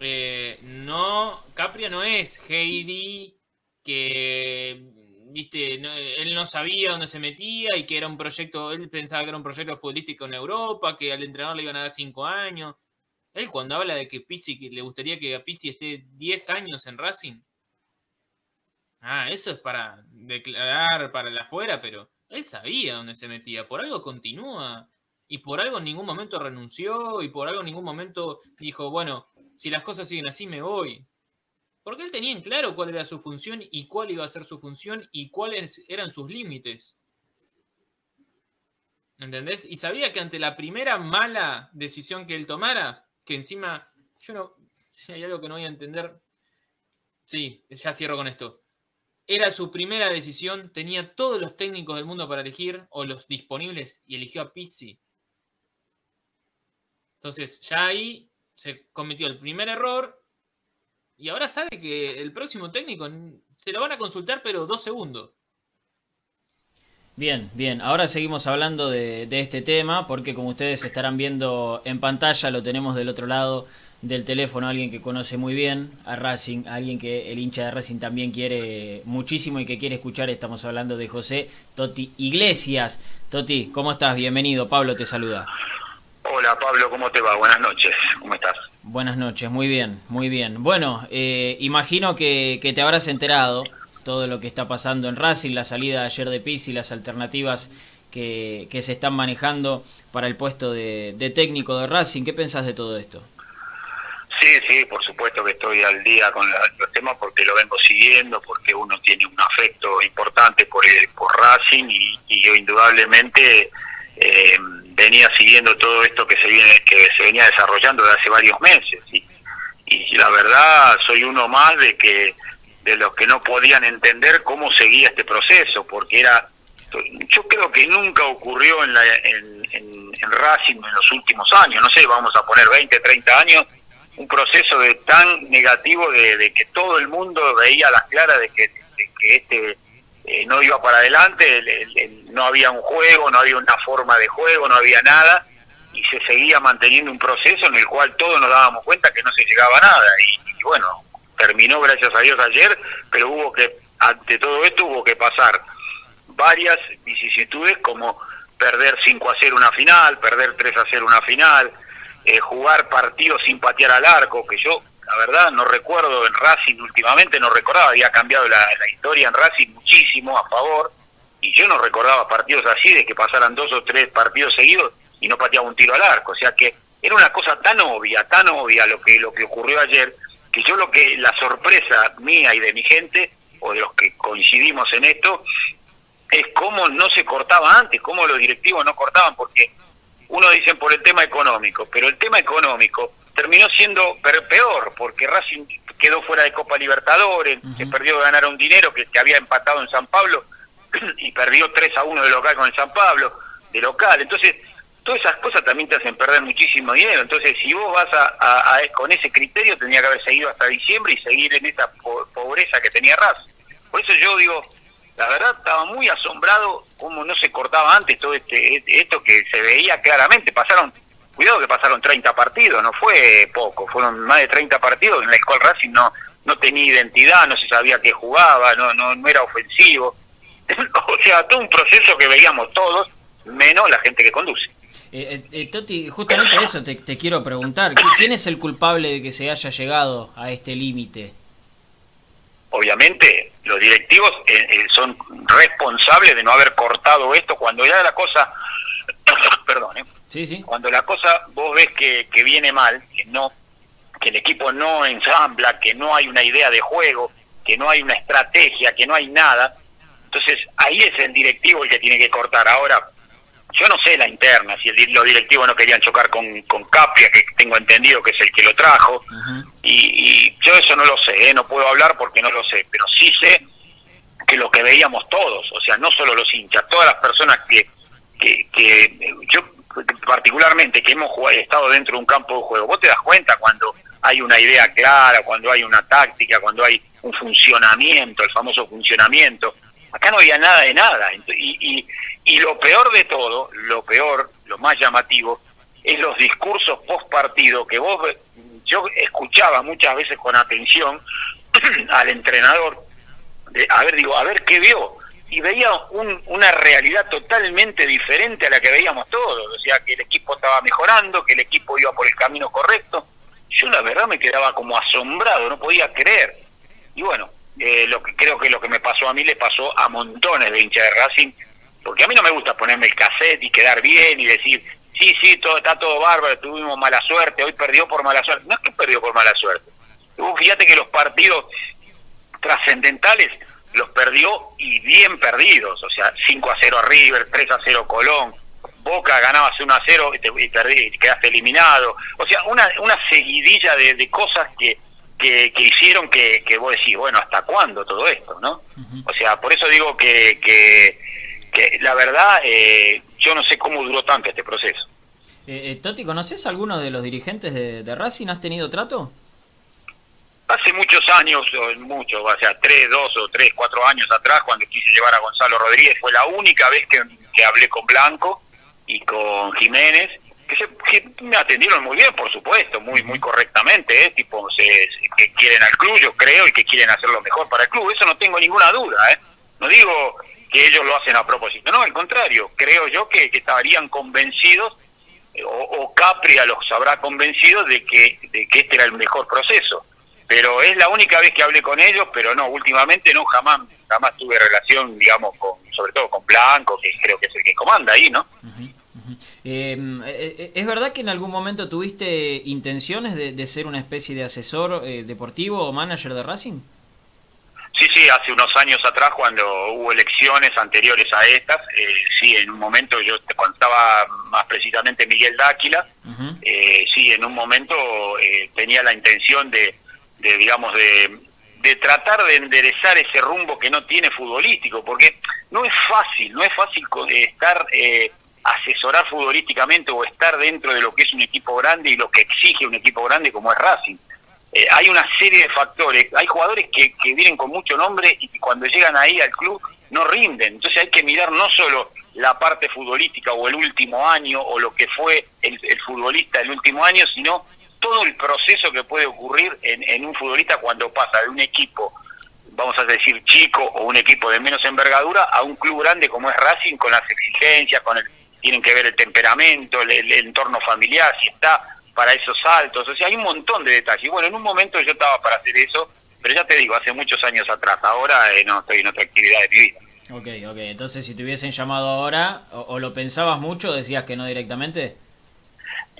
eh, no, Capria no es Heidi que viste, él no sabía dónde se metía y que era un proyecto, él pensaba que era un proyecto futbolístico en Europa, que al entrenador le iban a dar cinco años. Él cuando habla de que Pizzi, que le gustaría que a Pizzi esté 10 años en Racing. Ah, eso es para declarar para el afuera, pero él sabía dónde se metía. Por algo continúa. Y por algo en ningún momento renunció. Y por algo en ningún momento dijo, bueno, si las cosas siguen así me voy. Porque él tenía en claro cuál era su función y cuál iba a ser su función y cuáles eran sus límites. ¿Entendés? Y sabía que ante la primera mala decisión que él tomara, que encima, yo no, si hay algo que no voy a entender, sí, ya cierro con esto. Era su primera decisión, tenía todos los técnicos del mundo para elegir, o los disponibles, y eligió a Pizzi. Entonces, ya ahí se cometió el primer error y ahora sabe que el próximo técnico se lo van a consultar, pero dos segundos. Bien, bien. Ahora seguimos hablando de, este tema porque como ustedes estarán viendo en pantalla, lo tenemos del otro lado del teléfono, alguien que conoce muy bien a Racing, alguien que el hincha de Racing también quiere muchísimo y que quiere escuchar. Estamos hablando de José Toti Iglesias. Toti, ¿cómo estás? Bienvenido. Pablo te saluda. Hola Pablo, ¿cómo te va? Buenas noches. ¿Cómo estás? Buenas noches, muy bien, muy bien. Bueno, eh, imagino que, te habrás enterado todo lo que está pasando en Racing, la salida de ayer de Pizzi, las alternativas que, se están manejando para el puesto de, técnico de Racing. ¿Qué pensás de todo esto? Sí, sí, por supuesto que estoy al día con los temas porque lo vengo siguiendo, porque uno tiene un afecto importante por, por Racing y, y indudablemente eh, venía siguiendo todo esto que se viene que se venía desarrollando de hace varios meses y, la verdad soy uno más de que de los que no podían entender cómo seguía este proceso porque era yo creo que nunca ocurrió en, la, en, en, Racing en los últimos años. No sé vamos a poner 20 30 años un proceso de tan negativo de, que todo el mundo veía las claras de que, este eh, no iba para adelante, no había un juego, no había una forma de juego, no había nada, y se seguía manteniendo un proceso en el cual todos nos dábamos cuenta que no se llegaba a nada. Y, bueno, terminó gracias a Dios ayer, pero hubo que, ante todo esto hubo que pasar varias vicisitudes como perder 5 a 0 una final, perder 3 a 0 una final, eh, jugar partidos sin patear al arco, que yo, la verdad, no recuerdo en Racing últimamente, no recordaba, había cambiado la, historia en Racing muchísimo a favor, y yo no recordaba partidos así, de que pasaran dos o tres partidos seguidos y no pateaba un tiro al arco, o sea que era una cosa tan obvia, tan obvia lo que, lo que ocurrió ayer, que yo lo que, la sorpresa mía y de mi gente, o de los que coincidimos en esto, es cómo no se cortaba antes, cómo los directivos no cortaban, porque uno dice por el tema económico, pero el tema económico terminó siendo peor, porque Racing quedó fuera de Copa Libertadores, se perdió de ganar un dinero que, había empatado en San Pablo y perdió 3 a 1 de local con el San Pablo, de local. Entonces, todas esas cosas también te hacen perder muchísimo dinero. Entonces, si vos vas a, con ese criterio, tenía que haber seguido hasta diciembre y seguir en esa pobreza que tenía Racing. Por eso yo digo, la verdad estaba muy asombrado cómo no se cortaba antes todo este, este esto que se veía claramente. Pasaron, cuidado que pasaron 30 partidos, no fue poco, fueron más de 30 partidos en los cuales Racing no, no tenía identidad, no se sabía qué jugaba, no, no, no era ofensivo. o sea, todo un proceso que veíamos todos, menos la gente que conduce. Eh, eh, eh Toti, justamente eso te, te quiero preguntar. ¿Quién es el culpable de que se haya llegado a este límite? obviamente los directivos eh, eh, son responsables de no haber cortado esto cuando ya la cosa, perdón, ¿eh? sí, sí. cuando la cosa vos ves que, que viene mal, que no, que el equipo no ensambla, que no hay una idea de juego, que no hay una estrategia, que no hay nada, entonces ahí es el directivo el que tiene que cortar. Ahora, yo no sé la interna, si el, los directivos no querían chocar con, con Capria, que tengo entendido que es el que lo trajo, y, yo eso no lo sé, ¿eh? no puedo hablar porque no lo sé, pero sí sé que lo que veíamos todos, o sea, no solo los hinchas, todas las personas que, que, que yo particularmente que hemos estado dentro de un campo de juego, vos te das cuenta cuando hay una idea clara, cuando hay una táctica, cuando hay un funcionamiento, el famoso funcionamiento. Acá no había nada de nada. Y, y, y lo peor de todo, lo peor, lo más llamativo, es los discursos post partido que vos, yo escuchaba muchas veces con atención al entrenador, de, a ver, digo, a ver qué vio, y veía una realidad totalmente diferente a la que veíamos todos, o sea, que el equipo estaba mejorando, que el equipo iba por el camino correcto. Yo la verdad me quedaba como asombrado, no podía creer. Y bueno, eh, lo que creo que lo que me pasó a mí le pasó a montones de hinchas de Racing porque a mí no me gusta ponerme el cassette y quedar bien y decir, sí, sí, todo está todo bárbaro, tuvimos mala suerte, hoy perdió por mala suerte. No es que perdió por mala suerte. fíjate que los partidos trascendentales los perdió y bien perdidos, o sea, 5 a 0 a River, 3 a 0 Colón, Boca ganabas 1 a 0 y, te, y perdí, quedaste eliminado. O sea, una, una seguidilla de, cosas que, que, hicieron que, que vos decís, bueno, ¿hasta cuándo todo esto? no O sea, por eso digo que, que que la verdad eh, yo no sé cómo duró tanto este proceso. Eh, eh, Toti, ¿conoces a alguno de los dirigentes de, Racing? ¿Has tenido trato? Hace muchos años, muchos, o sea, tres, dos o tres, cuatro años atrás, cuando quise llevar a Gonzalo Rodríguez, fue la única vez que, hablé con Blanco y con Jiménez, que, se, me atendieron muy bien, por supuesto, muy muy correctamente, ¿eh? tipo, se, que quieren al club, yo creo, y que quieren hacer lo mejor para el club, eso no tengo ninguna duda, ¿eh? No digo que ellos lo hacen a propósito. No, al contrario, creo yo que, estarían convencidos, eh, o, Capria los habrá convencido de que, de que este era el mejor proceso. Pero es la única vez que hablé con ellos, pero no, últimamente no, jamás jamás tuve relación, digamos, con sobre todo con Blanco, que creo que es el que comanda ahí, ¿no? Eh, eh, ¿Es verdad que en algún momento tuviste intenciones de, de ser una especie de asesor deportivo o manager de Racing? Sí, sí, hace unos años atrás, cuando hubo elecciones anteriores a estas, eh, sí, en un momento, yo te contaba más precisamente Miguel Dáquila, eh, sí, en un momento eh, tenía la intención de, digamos, de, de, tratar de enderezar ese rumbo que no tiene futbolístico, porque no es fácil, no es fácil estar asesorar futbolísticamente o estar dentro de lo que es un equipo grande y lo que exige un equipo grande como es Racing. Eh, hay una serie de factores, hay jugadores que, que vienen con mucho nombre y cuando llegan ahí al club no rinden, entonces hay que mirar no solo la parte futbolística o el último año o lo que fue el, futbolista el último año, sino todo el proceso que puede ocurrir en, en un futbolista cuando pasa de un equipo vamos a decir, chico o un equipo de menos envergadura a un club grande como es Racing con las exigencias, con el tienen que ver el temperamento, el, entorno familiar, si está para esos saltos, o sea, hay un montón de detalles. Bueno, en un momento yo estaba para hacer eso, pero ya te digo, hace muchos años atrás, ahora eh, no estoy en otra actividad de mi vida. Ok, ok, entonces si te hubiesen llamado ahora, o lo pensabas mucho, decías que no directamente.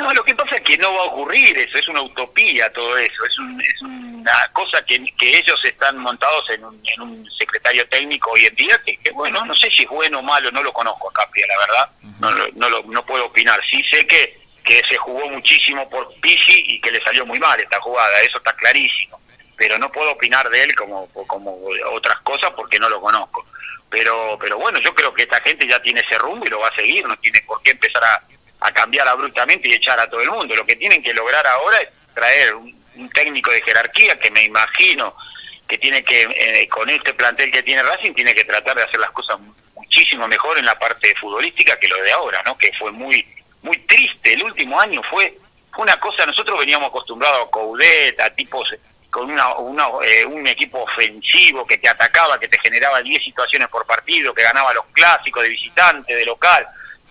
No, lo que pasa es que no va a ocurrir eso, es una utopía todo eso, es, es una cosa que, ellos están montados en un, secretario técnico hoy en día, que, bueno, no sé si es bueno o malo, no lo conozco a Capria, la verdad, no, no, lo, no puedo opinar, sí sé que, que se jugó muchísimo por Pisi y que le salió muy mal esta jugada, eso está clarísimo, pero no puedo opinar de él como, como otras cosas porque no lo conozco. Pero, pero bueno, yo creo que esta gente ya tiene ese rumbo y lo va a seguir, no tiene por qué empezar a a cambiar abruptamente y echar a todo el mundo. Lo que tienen que lograr ahora es traer un, técnico de jerarquía que me imagino que tiene que, eh, con este plantel que tiene Racing, tiene que tratar de hacer las cosas muchísimo mejor en la parte futbolística que lo de ahora, ¿no? Que fue muy muy triste. El último año fue, una cosa, nosotros veníamos acostumbrados a Coudet, a tipos con una, eh, un equipo ofensivo que te atacaba, que te generaba 10 situaciones por partido, que ganaba los clásicos de visitante, de local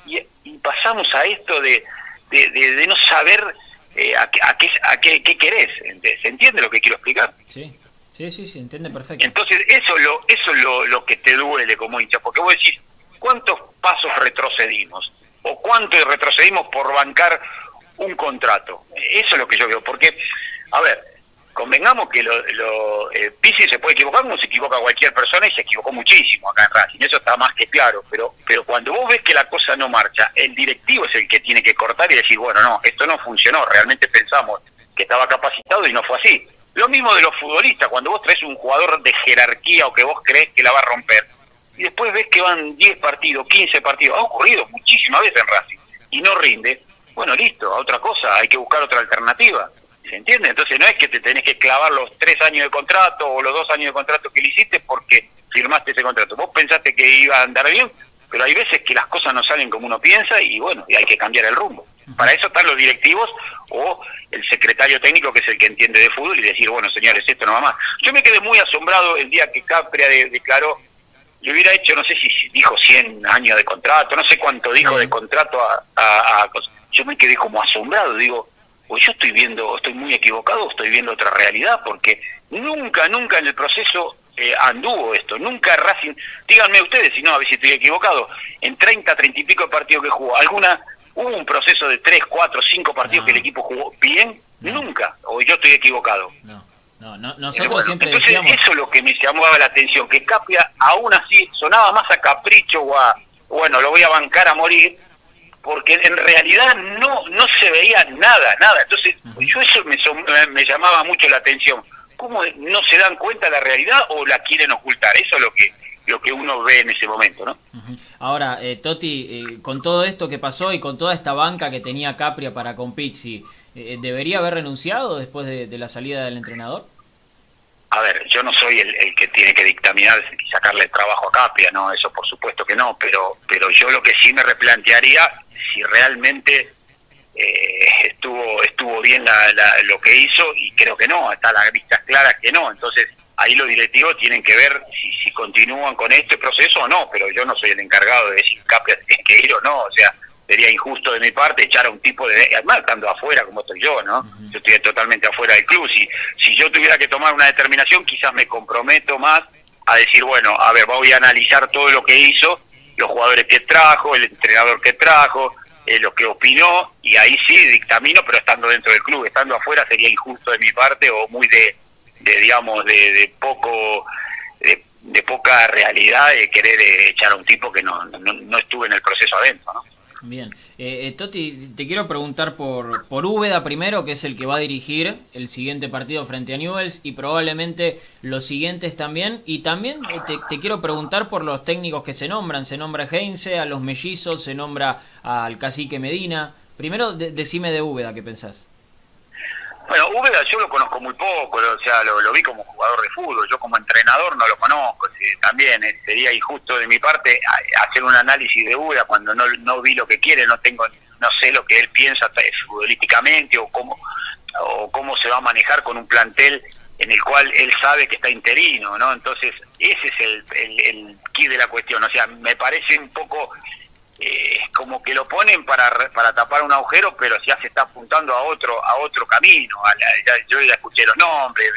y, pasamos a esto de, de, no saber eh, a, a, qué, a qué, querés. ¿Se entiende lo que quiero explicar? Sí, sí, sí, se entiende perfecto. Entonces, eso, lo, eso es lo, lo que te duele como hincha, porque vos decís, ¿cuántos pasos retrocedimos? ¿O cuánto retrocedimos por bancar un contrato? Eso es lo que yo veo, porque, a ver, convengamos que lo, lo eh, se puede equivocar como se equivoca cualquier persona y se equivocó muchísimo acá en Racing, eso está más que claro, pero, pero cuando vos ves que la cosa no marcha, el directivo es el que tiene que cortar y decir, bueno, no, esto no funcionó, realmente pensamos que estaba capacitado y no fue así. Lo mismo de los futbolistas, cuando vos traes un jugador de jerarquía o que vos crees que la va a romper, y después ves que van 10 partidos, 15 partidos, ha ocurrido muchísimas veces en Racing, y no rinde, bueno, listo, a otra cosa, hay que buscar otra alternativa ¿Se entiende? Entonces no es que te tenés que clavar los tres años de contrato o los dos años de contrato que le hiciste porque firmaste ese contrato. Vos pensaste que iba a andar bien, pero hay veces que las cosas no salen como uno piensa y bueno, y hay que cambiar el rumbo. Para eso están los directivos o el secretario técnico que es el que entiende de fútbol y decir, bueno, señores, esto no va más. Yo me quedé muy asombrado el día que Capria declaró, le hubiera hecho, no sé si dijo 100 años de contrato, no sé cuánto dijo de contrato a, a, a... Yo me quedé como asombrado, digo, o yo estoy viendo, estoy muy equivocado, estoy viendo otra realidad, porque nunca, nunca en el proceso eh, anduvo esto, nunca Racing, díganme ustedes si no, a ver si estoy equivocado, en 30, 30 y pico de partidos que jugó, ¿alguna, hubo un proceso de 3, 4, 5 partidos que el equipo jugó bien? Nunca, o yo estoy equivocado. No. No, no, nosotros siempre entonces Eso es lo que me llamaba la atención, que Capia aún así sonaba más a capricho o a, bueno, lo voy a bancar a morir, porque en realidad no no se veía nada, nada. Entonces, yo eso me, me llamaba mucho la atención. ¿Cómo no se dan cuenta de la realidad o la quieren ocultar? Eso es lo que lo que uno ve en ese momento, ¿no? Ahora, eh, Toti, eh, con todo esto que pasó y con toda esta banca que tenía Capria para con Pizzi, eh, ¿debería haber renunciado después de, de la salida del entrenador? A ver, yo no soy el, que tiene que dictaminar y sacarle trabajo a Capia, no, eso por supuesto que no, pero, pero yo lo que sí me replantearía si realmente eh, estuvo estuvo bien lo que hizo y creo que no, hasta las vistas claras que no, entonces ahí los directivos tienen que ver si, si continúan con este proceso o no, pero yo no soy el encargado de decir Capia tiene que ir o no, o sea, sería injusto de mi parte echar a un tipo de... Además, estando afuera como estoy yo, ¿no? Yo estoy totalmente afuera del club. Si, si yo tuviera que tomar una determinación, quizás me comprometo más a decir, bueno, a ver, voy a analizar todo lo que hizo, los jugadores que trajo, el entrenador que trajo, eh, lo que opinó, y ahí sí dictamino, pero estando dentro del club, estando afuera sería injusto de mi parte o muy de, de digamos, de, de poco... De, poca realidad de querer echar a un tipo que no, no, no estuvo en el proceso adentro, ¿no? Bien. Eh, eh, Toti, te quiero preguntar por, por Úbeda primero, que es el que va a dirigir el siguiente partido frente a Newells y probablemente los siguientes también. Y también eh, te, quiero preguntar por los técnicos que se nombran. Se nombra Heinze, a los mellizos, se nombra al cacique Medina. Primero, decime de Úbeda, ¿qué pensás? Bueno, Úbeda yo lo conozco muy poco, o sea, lo, vi como jugador de fútbol, yo como entrenador no lo conozco, también eh, sería injusto de mi parte hacer un análisis de Úbeda cuando no, no vi lo que quiere, no tengo, no sé lo que él piensa futbolísticamente o cómo, o cómo se va a manejar con un plantel en el cual él sabe que está interino, ¿no? Entonces, ese es el, el, el key de la cuestión, o sea, me parece un poco eh, como que lo ponen para, para tapar un agujero, pero ya se está apuntando a otro a otro camino. yo ya escuché los nombres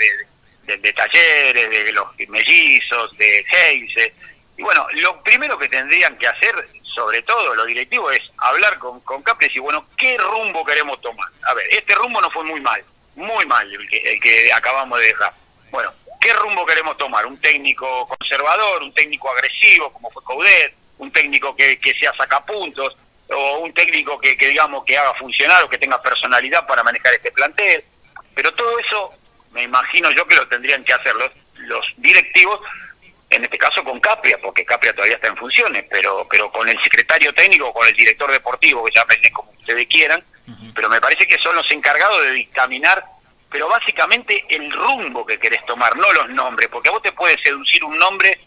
de, de, talleres, de los mellizos, de Heise. Y bueno, lo primero que tendrían que hacer, sobre todo los directivos, es hablar con, con Capri y decir, bueno, ¿qué rumbo queremos tomar? A ver, este rumbo no fue muy mal, muy mal el que, el que acabamos de dejar. Bueno, ¿qué rumbo queremos tomar? ¿Un técnico conservador, un técnico agresivo como fue Coudet? Un técnico que, que sea sacapuntos, o un técnico que, que, digamos que haga funcionar o que tenga personalidad para manejar este plantel. Pero todo eso me imagino yo que lo tendrían que hacer los, los directivos, en este caso con Capria, porque Capria todavía está en funciones, pero, pero con el secretario técnico, con el director deportivo, que llamen como ustedes quieran, pero me parece que son los encargados de dictaminar, pero básicamente el rumbo que querés tomar, no los nombres, porque a vos te puede seducir un nombre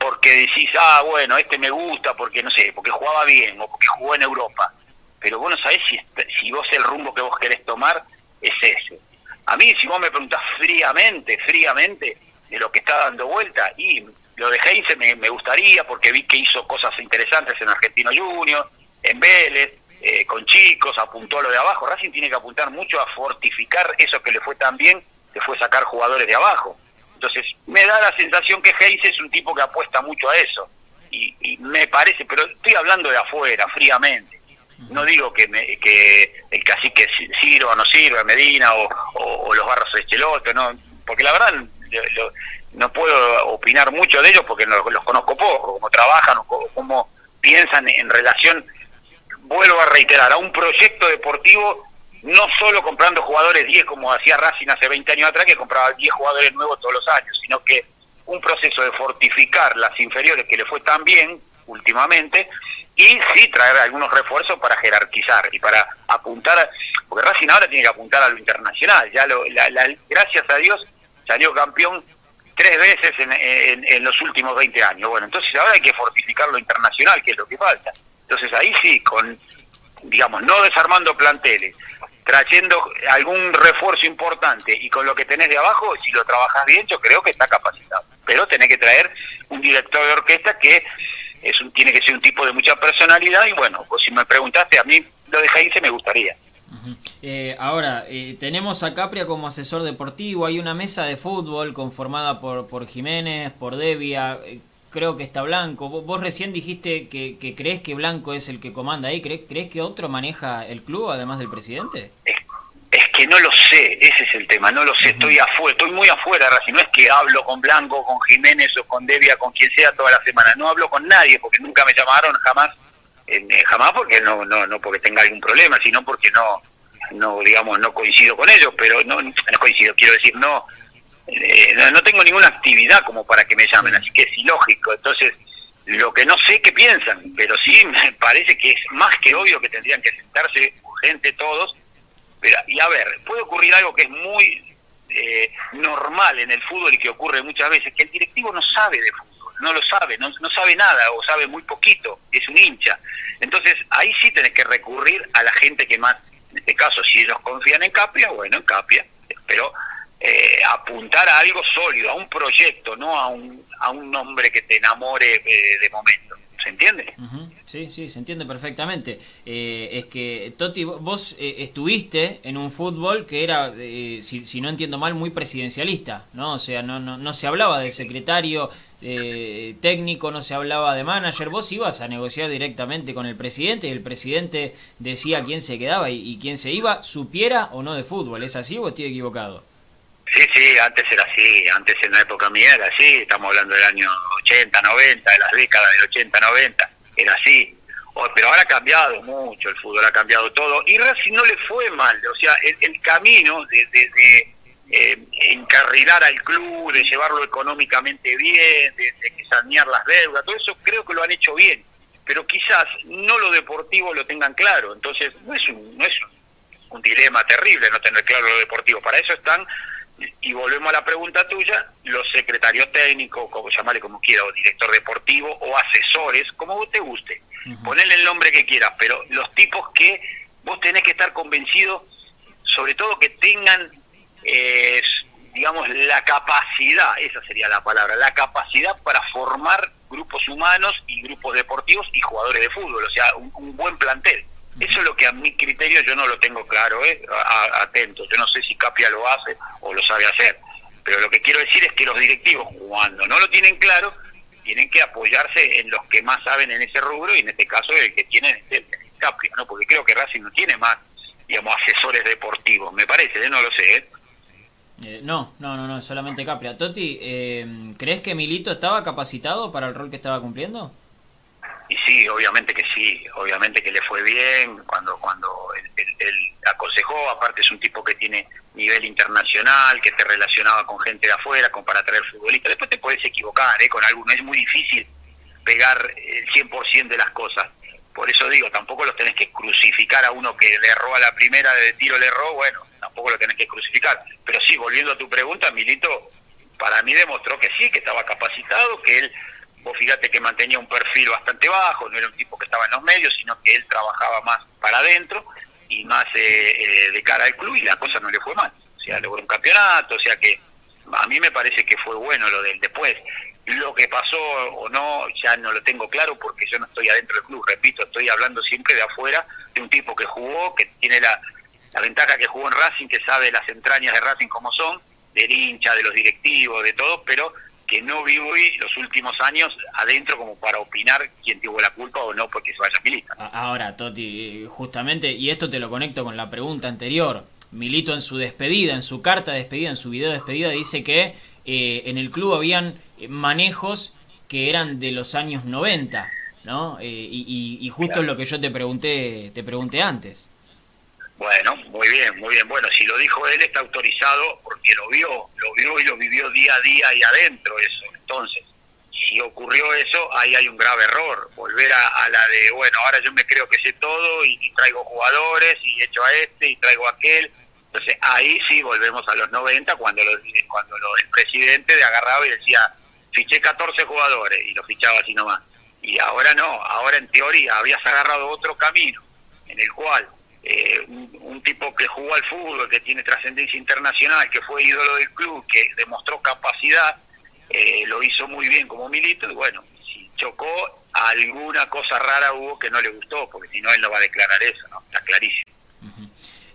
porque decís, ah, bueno, este me gusta porque, no sé, porque jugaba bien o porque jugó en Europa. Pero vos no sabés si, si vos el rumbo que vos querés tomar es ese. A mí, si vos me preguntás fríamente, fríamente, de lo que está dando vuelta, y lo de Heinze me, me gustaría porque vi que hizo cosas interesantes en Argentino Junior, en Vélez, eh, con chicos, apuntó a lo de abajo. Racing tiene que apuntar mucho a fortificar eso que le fue tan bien, que fue sacar jugadores de abajo. Entonces, me da la sensación que Hayes es un tipo que apuesta mucho a eso. Y, me parece, pero estoy hablando de afuera, fríamente. No digo que, me, que el cacique sirva o no sirva, Medina o, los barros de Chelote, no, porque la verdad no puedo opinar mucho de ellos porque no, los conozco poco, cómo trabajan o cómo piensan en relación, vuelvo a reiterar, a un proyecto deportivo no solo comprando jugadores 10 como hacía Racing hace 20 años atrás, que compraba 10 jugadores nuevos todos los años, sino que un proceso de fortificar las inferiores que le fue tan bien últimamente y sí traer algunos refuerzos para jerarquizar y para apuntar, porque Racing ahora tiene que apuntar a lo internacional, ya lo, gracias a Dios salió campeón tres veces en, en los últimos 20 años. Bueno, entonces ahora hay que fortificar lo internacional, que es lo que falta. Entonces ahí sí, con digamos, no desarmando planteles, trayendo algún refuerzo importante y con lo que tenés de abajo, si lo trabajas bien, yo creo que está capacitado. Pero tenés que traer un director de orquesta que es un, tiene que ser un tipo de mucha personalidad y bueno, pues si me preguntaste, a mí lo de Heinze me gustaría. Eh, ahora, eh, tenemos a Capria como asesor deportivo, hay una mesa de fútbol conformada por, por Jiménez, por Devia, eh, creo que está Blanco. Vos, recién dijiste que, crees que Blanco es el que comanda ahí. ¿Crees, ¿Crees que otro maneja el club además del presidente? Es, que no lo sé, ese es el tema, no lo sé, estoy afuera, estoy muy afuera, si no es que hablo con Blanco, con Jiménez o con Devia, con quien sea toda la semana, no hablo con nadie porque nunca me llamaron jamás, eh, jamás porque no, no, no porque tenga algún problema, sino porque no, no digamos, no coincido con ellos, pero no, no coincido, quiero decir, no, eh, no, tengo ninguna actividad como para que me llamen, así que es ilógico. Entonces, lo que no sé qué piensan, pero sí me parece que es más que obvio que tendrían que sentarse gente todos. Pero, y a ver, puede ocurrir algo que es muy eh, normal en el fútbol y que ocurre muchas veces, que el directivo no sabe de fútbol, no lo sabe, no, no sabe nada o sabe muy poquito, es un hincha. Entonces, ahí sí tenés que recurrir a la gente que más, en este caso, si ellos confían en Capia, bueno, en Capia, pero eh, apuntar a algo sólido, a un proyecto, no a un, a un nombre que te enamore eh, de momento. ¿Se entiende? Sí, sí, se entiende perfectamente. Eh, es que, Toti, vos estuviste en un fútbol que era, si, si, no entiendo mal, muy presidencialista, ¿no? O sea, no, no, no se hablaba de secretario técnico, no se hablaba de manager, vos ibas a negociar directamente con el presidente y el presidente decía quién se quedaba y, y quién se iba, supiera o no de fútbol. ¿Es así o estoy equivocado? Sí, sí, antes era así, antes en la época mía era así, estamos hablando del año 80, 90, de las décadas del 80, 90, era así. pero ahora ha cambiado mucho el fútbol, ha cambiado todo. Y Racing no le fue mal, o sea, el, camino de, de, eh, encarrilar al club, de llevarlo económicamente bien, de, de sanear las deudas, todo eso creo que lo han hecho bien. Pero quizás no lo deportivo lo tengan claro. Entonces, no es un, no es un dilema terrible no tener claro lo deportivo. Para eso están y volvemos a la pregunta tuya, los secretarios técnicos, como llamarle como quiera, o director deportivo, o asesores, como vos te guste. Ponle el nombre que quieras, pero los tipos que vos tenés que estar convencido, sobre todo que tengan, eh, digamos, la capacidad, esa sería la palabra, la capacidad para formar grupos humanos y grupos deportivos y jugadores de fútbol, o sea, un buen plantel. Eso es lo que a mi criterio yo no lo tengo claro, ¿eh? atento. Yo no sé si Capia lo hace o lo sabe hacer. Pero lo que quiero decir es que los directivos, cuando no lo tienen claro, tienen que apoyarse en los que más saben en ese rubro y en este caso el que tienen es el, ¿no? Porque creo que Racing no tiene más, digamos, asesores deportivos, me parece, ¿eh? no lo sé, ¿eh? ¿eh? no, no, no, no, solamente Capria. Toti, eh, ¿crees que Milito estaba capacitado para el rol que estaba cumpliendo? Y sí, obviamente que sí, obviamente que le fue bien cuando cuando él, aconsejó, aparte es un tipo que tiene nivel internacional, que te relacionaba con gente de afuera, con para traer futbolistas, después te puedes equivocar ¿eh? con alguno, es muy difícil pegar el 100% de las cosas, por eso digo, tampoco los tenés que crucificar a uno que le erró a la primera de tiro, le erró, bueno, tampoco lo tenés que crucificar, pero sí, volviendo a tu pregunta, Milito, para mí demostró que sí, que estaba capacitado, que él Vos fíjate que mantenía un perfil bastante bajo, no era un tipo que estaba en los medios, sino que él trabajaba más para adentro y más eh, eh, de cara al club y la cosa no le fue mal. O sea, logró un campeonato, o sea que a mí me parece que fue bueno lo del después. Lo que pasó o no, ya no lo tengo claro porque yo no estoy adentro del club, repito, estoy hablando siempre de afuera, de un tipo que jugó, que tiene la, la ventaja que jugó en Racing, que sabe las entrañas de Racing como son, del hincha, de los directivos, de todo, pero que no vivo hoy los últimos años adentro como para opinar quién tuvo la culpa o no porque se vaya Milito. Ahora, Toti, justamente, y esto te lo conecto con la pregunta anterior, Milito en su despedida, en su carta de despedida, en su video de despedida, dice que eh, en el club habían manejos que eran de los años 90, ¿no? Eh, y, justo es lo que yo te pregunté, te pregunté antes. Bueno, muy bien, muy bien. Bueno, si lo dijo él está autorizado porque lo vio, lo vio y lo vivió día a día ahí adentro eso. Entonces, si ocurrió eso, ahí hay un grave error. Volver a, la de, bueno, ahora yo me creo que sé todo y, traigo jugadores y echo a este y traigo a aquel. Entonces, ahí sí volvemos a los 90 cuando, cuando lo, el presidente de agarraba y decía, fiché 14 jugadores y lo fichaba así nomás. Y ahora no, ahora en teoría habías agarrado otro camino en el cual eh, un, tipo que jugó al fútbol, que tiene trascendencia internacional, que fue ídolo del club, que demostró capacidad, eh, lo hizo muy bien como Milito, y bueno, si chocó, alguna cosa rara hubo que no le gustó, porque si no él no va a declarar eso, ¿no? Está clarísimo.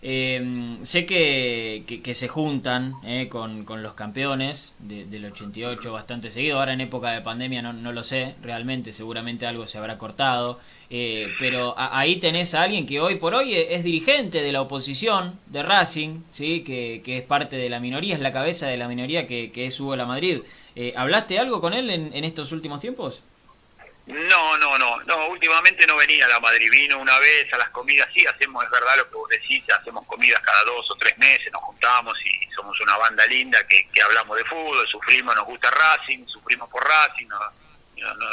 Eh, sé que, se juntan eh, con, los campeones del 88 bastante seguido. Ahora en época de pandemia no, no lo sé realmente, seguramente algo se habrá cortado. Eh, pero ahí tenés a alguien que hoy por hoy es dirigente de la oposición de Racing, ¿sí? que, que es parte de la minoría, es la cabeza de la minoría que, que es Hugo La Madrid. Eh, ¿Hablaste algo con él en, en estos últimos tiempos? No, no, no, no, últimamente no venía a la Madrid, vino una vez a las comidas, sí, hacemos, es verdad lo que vos decís, hacemos comidas cada dos o tres meses, nos juntamos y somos una banda linda que, que hablamos de fútbol, sufrimos, nos gusta Racing, sufrimos por Racing,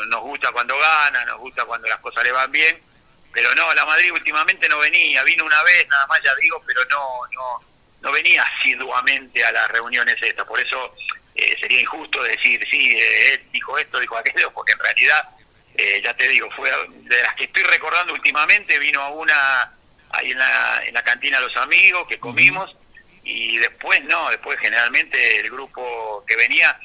nos gusta cuando gana, nos gusta cuando las cosas le van bien, pero no, la Madrid últimamente no venía, vino una vez, nada más ya digo, pero no, no, no venía asiduamente a las reuniones estas, por eso eh, sería injusto decir, sí, eh, dijo esto, dijo aquello, porque en realidad eh, ya te digo, fue de las que estoy recordando últimamente, vino a una ahí en la, en la cantina Los Amigos, que comimos, y después no, después generalmente el grupo que venía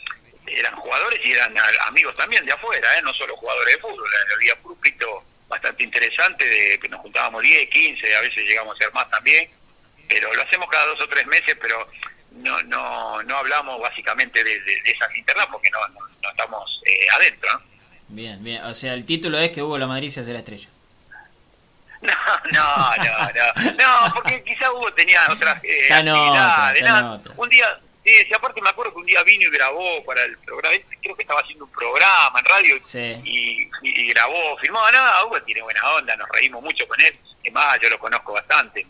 eran jugadores y eran amigos también de afuera, ¿eh? no solo jugadores de fútbol, había un grupito bastante interesante de que nos juntábamos 10, 15, a veces llegamos a ser más también, pero lo hacemos cada dos o tres meses, pero no no no hablamos básicamente de, esas internas porque no, no, estamos eh, adentro, ¿no? Bien, bien. O sea, el título es que Hugo La Madrid se hace la estrella. No, no, no, no. No, porque quizá Hugo tenía otras eh, actividades. un día, Sí, sí, aparte me acuerdo que un día vino y grabó para el programa, creo que estaba haciendo un programa en radio y, grabó, filmó, nada, Hugo tiene buena onda, nos reímos mucho con él, es más, yo lo conozco bastante,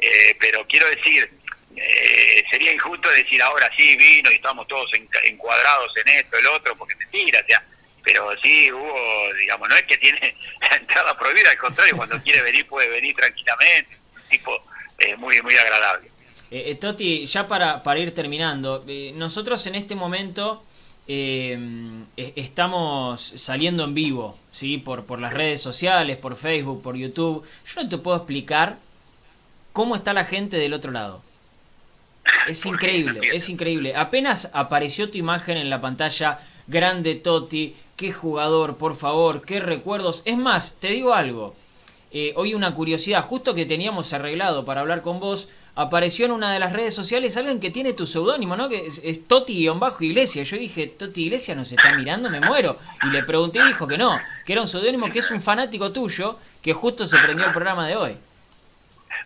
eh, pero quiero decir, eh, sería injusto decir ahora sí vino y estamos todos encuadrados en esto, el otro, porque mentira, o sea, pero sí hubo, digamos, no es que tiene la entrada prohibida, al contrario, cuando quiere venir puede venir tranquilamente, tipo eh, muy, muy agradable. Eh, eh, Toti, ya para, para ir terminando, eh, nosotros en este momento estamos saliendo en vivo, ¿sí? Por, por las redes sociales, por Facebook, por YouTube. Yo no te puedo explicar cómo está la gente del otro lado. Es increíble, es increíble. Apenas apareció tu imagen en la pantalla, grande Toti, qué jugador, por favor, qué recuerdos. Es más, te digo algo. hoy una curiosidad, justo que teníamos arreglado para hablar con vos, apareció en una de las redes sociales alguien que tiene tu seudónimo, ¿no? Que es, Toti-Iglesia. Yo dije, Toti Iglesia nos está mirando, me muero. Y le pregunté y dijo que no, que era un seudónimo que es un fanático tuyo que justo se prendió el programa de hoy.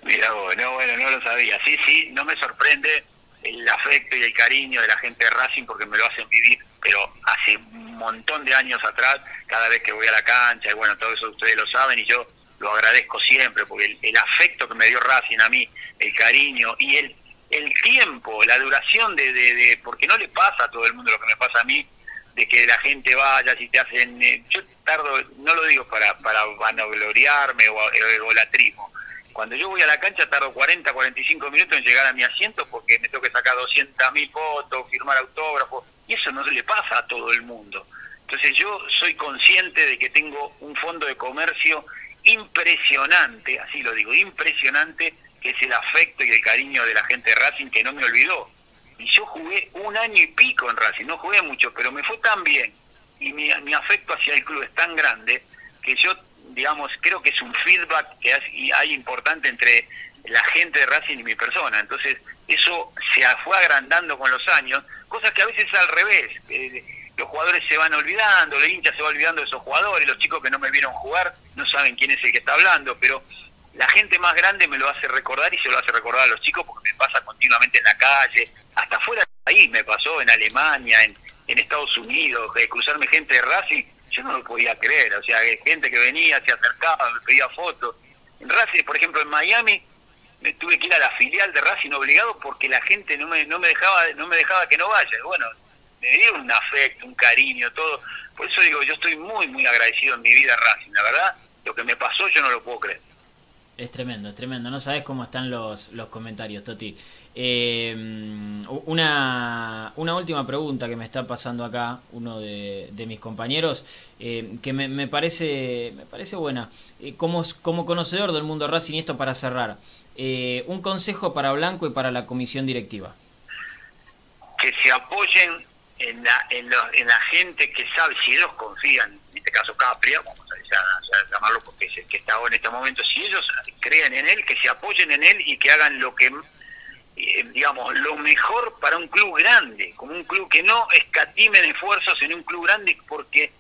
Mira vos, no, bueno, no lo sabía. Sí, sí, no me sorprende el afecto y el cariño de la gente de Racing porque me lo hacen vivir, pero hace un montón de años atrás, cada vez que voy a la cancha, y bueno, todo eso ustedes lo saben, y yo lo agradezco siempre, porque el, afecto que me dio Racing a mí, el cariño y el, el tiempo, la duración de, de, porque no le pasa a todo el mundo lo que me pasa a mí, de que la gente vaya, si te hacen, eh, yo tardo, no lo digo para, para vanagloriarme o, o egolatrismo, cuando yo voy a la cancha tardo 40, 45 minutos en llegar a mi asiento porque me tengo que sacar 200 mil fotos, firmar autógrafos, y eso no le pasa a todo el mundo. Entonces yo soy consciente de que tengo un fondo de comercio impresionante, así lo digo, impresionante, que es el afecto y el cariño de la gente de Racing que no me olvidó. Y yo jugué un año y pico en Racing, no jugué mucho, pero me fue tan bien y mi, mi afecto hacia el club es tan grande que yo, digamos, creo que es un feedback que hay importante entre la gente de Racing y mi persona. Entonces, eso se fue agrandando con los años, cosas que a veces es al revés. Eh, los jugadores se van olvidando, el hincha se va olvidando de esos jugadores, los chicos que no me vieron jugar no saben quién es el que está hablando, pero la gente más grande me lo hace recordar y se lo hace recordar a los chicos porque me pasa continuamente en la calle, hasta fuera de ahí me pasó, en Alemania, en, Estados Unidos, de cruzarme gente de Racing, yo no lo podía creer, o sea, gente que venía, se acercaba, me pedía fotos. En Racing, por ejemplo, en Miami, me tuve que ir a la filial de Racing obligado porque la gente no me, no me dejaba no me dejaba que no vaya. Bueno, me dio un afecto, un cariño, todo. Por eso digo, yo estoy muy, muy agradecido en mi vida Racing. La verdad, lo que me pasó yo no lo puedo creer. Es tremendo, es tremendo. No sabes cómo están los, los comentarios, Toti. Eh, una, una última pregunta que me está pasando acá, uno de, mis compañeros, eh, que me, parece, me parece buena. Eh, como, como conocedor del mundo Racing, esto para cerrar, un consejo para Blanco y para la comisión directiva. Que se apoyen en la, en, la gente que sabe, si ellos confían, en este caso Capria, vamos a, llamarlo porque es el que está en este momento, si ellos creen en él, que se apoyen en él y que hagan lo que, eh, digamos, lo mejor para un club grande, como un club que no escatimen esfuerzos en un club grande, porque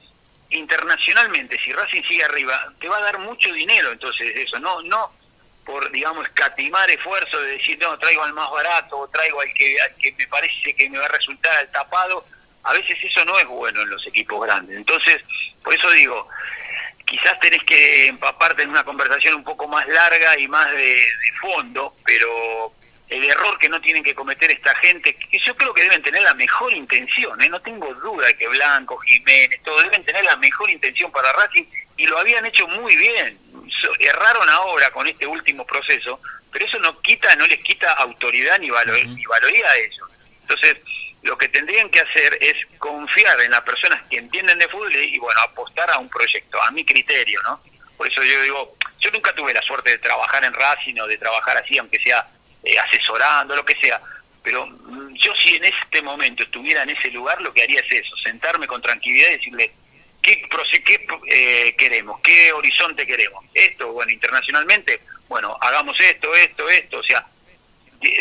internacionalmente, si Racing sigue arriba, te va a dar mucho dinero, entonces eso, no, no por, digamos, escatimar esfuerzo de decir, no, traigo al más barato o traigo al que, al que me parece que me va a resultar al tapado, a veces eso no es bueno en los equipos grandes. Entonces, por eso digo, quizás tenés que empaparte en una conversación un poco más larga y más de, fondo, pero el error que no tienen que cometer esta gente, que yo creo que deben tener la mejor intención, ¿eh? no tengo duda de que Blanco, Jiménez, todos deben tener la mejor intención para Racing y lo habían hecho muy bien erraron ahora con este último proceso, pero eso no quita, no les quita autoridad ni, valor, ni valoría a ellos. Entonces, lo que tendrían que hacer es confiar en las personas que entienden de fútbol y, bueno, apostar a un proyecto, a mi criterio, ¿no? Por eso yo digo, yo nunca tuve la suerte de trabajar en Racing o de trabajar así, aunque sea eh, asesorando, lo que sea, pero mm, yo si en este momento estuviera en ese lugar, lo que haría es eso, sentarme con tranquilidad y decirle, ¿Qué, qué eh, queremos? ¿Qué horizonte queremos? Esto, bueno, internacionalmente, bueno, hagamos esto, esto, esto, o sea,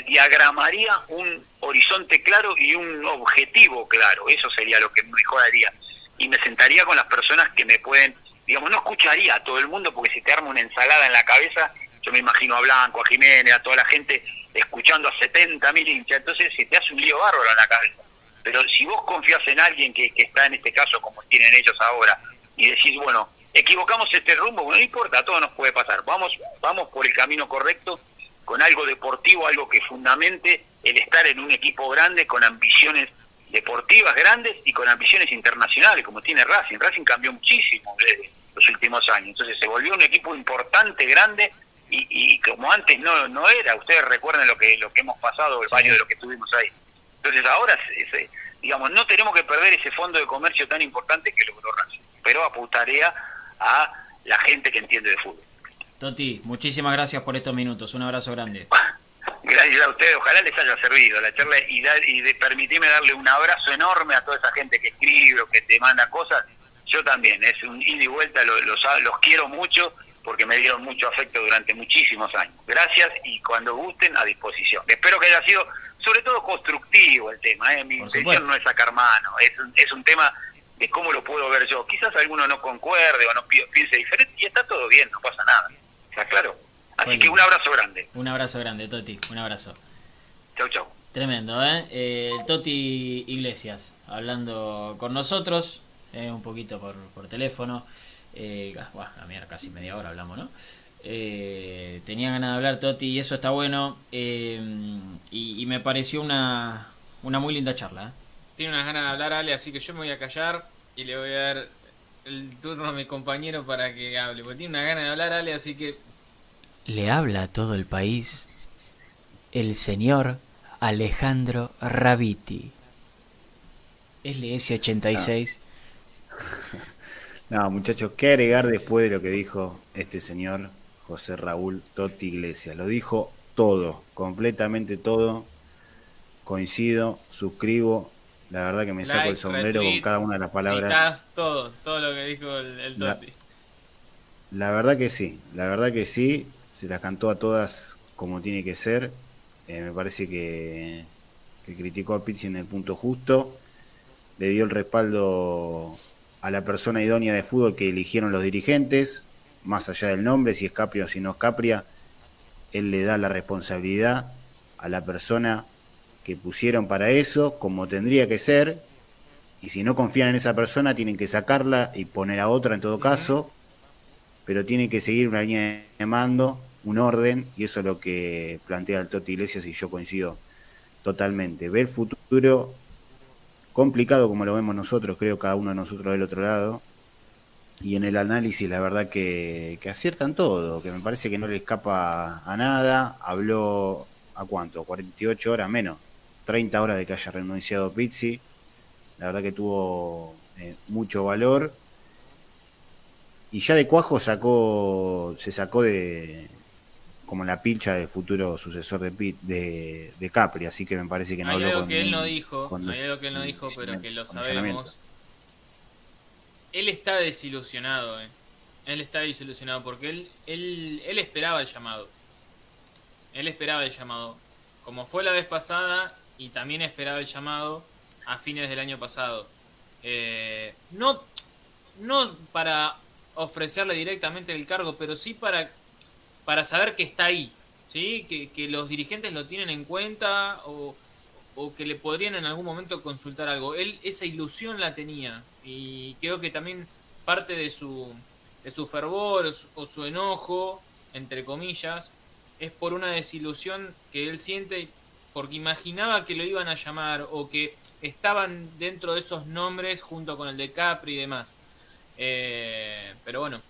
diagramaría un horizonte claro y un objetivo claro, eso sería lo que mejor haría. Y me sentaría con las personas que me pueden, digamos, no escucharía a todo el mundo porque si te arma una ensalada en la cabeza, yo me imagino a Blanco, a Jiménez, a toda la gente escuchando a 70 mil hinchas, entonces se te hace un lío bárbaro en la cabeza. Pero si vos confías en alguien que, está en este caso como tienen ellos ahora y decís, bueno, equivocamos este rumbo, no importa, todo nos puede pasar, vamos, vamos por el camino correcto con algo deportivo, algo que fundamente el estar en un equipo grande con ambiciones deportivas grandes y con ambiciones internacionales, como tiene Racing. Racing cambió muchísimo desde los últimos años, entonces se volvió un equipo importante, grande, y, como antes no no era. Ustedes recuerden lo que lo que hemos pasado, el baño de lo que estuvimos ahí. Entonces ahora, digamos, no tenemos que perder ese fondo de comercio tan importante que logró Racing, pero apuntaría a la gente que entiende de fútbol. Toti, muchísimas gracias por estos minutos. Un abrazo grande. Gracias a ustedes. Ojalá les haya servido la charla y, y de permitirme darle un abrazo enorme a toda esa gente que escribe o que te manda cosas. Yo también, es un ida y vuelta, los, los, quiero mucho porque me dieron mucho afecto durante muchísimos años. Gracias y cuando gusten, a disposición. Espero que haya sido, sobre todo, constructivo el tema. ¿eh? Mi intención no es sacar mano, es es un tema de cómo lo puedo ver yo. Quizás alguno no concuerde o no piense diferente y está todo bien, no pasa nada. ¿Está claro? Así que un abrazo grande. Un abrazo grande, Toti. Un abrazo. Chau, chau. Tremendo, ¿eh? eh el Toti Iglesias hablando con nosotros, eh, un poquito por, por teléfono. Eh, mira, casi media hora hablamos, ¿no? Eh, tenía ganas de hablar Toti y eso está bueno. Eh, y, y, me pareció una, una muy linda charla. Tiene unas ganas de hablar Ale, así que yo me voy a callar y le voy a dar el turno a mi compañero para que hable. Porque tiene una ganas de hablar Ale, así que le habla a todo el país el señor Alejandro Raviti. Es ese 86. No. muchachos, ¿qué agregar después de lo que dijo este señor José Raúl Totti Iglesias? Lo dijo todo, completamente todo. Coincido, suscribo. La verdad que me saco el sombrero con cada una de las palabras. todo, todo lo que dijo el, Totti. la verdad que sí, la verdad que sí se las cantó a todas como tiene que ser. Eh, me parece que, criticó a Pizzi en el punto justo. Le dio el respaldo a la persona idónea de fútbol que eligieron los dirigentes, más allá del nombre, si es Capria o si no es Capria. Él le da la responsabilidad a la persona que pusieron para eso, como tendría que ser. Y si no confían en esa persona, tienen que sacarla y poner a otra en todo caso. Pero tienen que seguir una línea de mando un orden, y eso es lo que plantea el Toti Iglesias y yo coincido totalmente. Ver el futuro complicado como lo vemos nosotros, creo cada uno de nosotros del otro lado, y en el análisis la verdad que, aciertan todo, que me parece que no le escapa a nada, habló a cuánto, 48 horas menos, 30 horas de que haya renunciado Pizzi, la verdad que tuvo eh, mucho valor. Y ya de Cuajo sacó, se sacó de, como la pilcha del futuro sucesor de, de, de Capri, así que me parece que no hay algo que él no dijo, hay algo que él no dijo, pero que lo sabemos. Él está desilusionado, eh. Él está desilusionado porque él, él, él esperaba el llamado. Él esperaba el llamado. Como fue la vez pasada y también esperaba el llamado a fines del año pasado. Eh, no, no para ofrecerle directamente el cargo, pero sí para para saber que está ahí, ¿sí? que, los dirigentes lo tienen en cuenta o, que le podrían en algún momento consultar algo. Él esa ilusión la tenía y creo que también parte de su, de su fervor o su enojo, entre comillas, es por una desilusión que él siente porque imaginaba que lo iban a llamar o que estaban dentro de esos nombres junto con el de Capri y demás. Eh, pero bueno,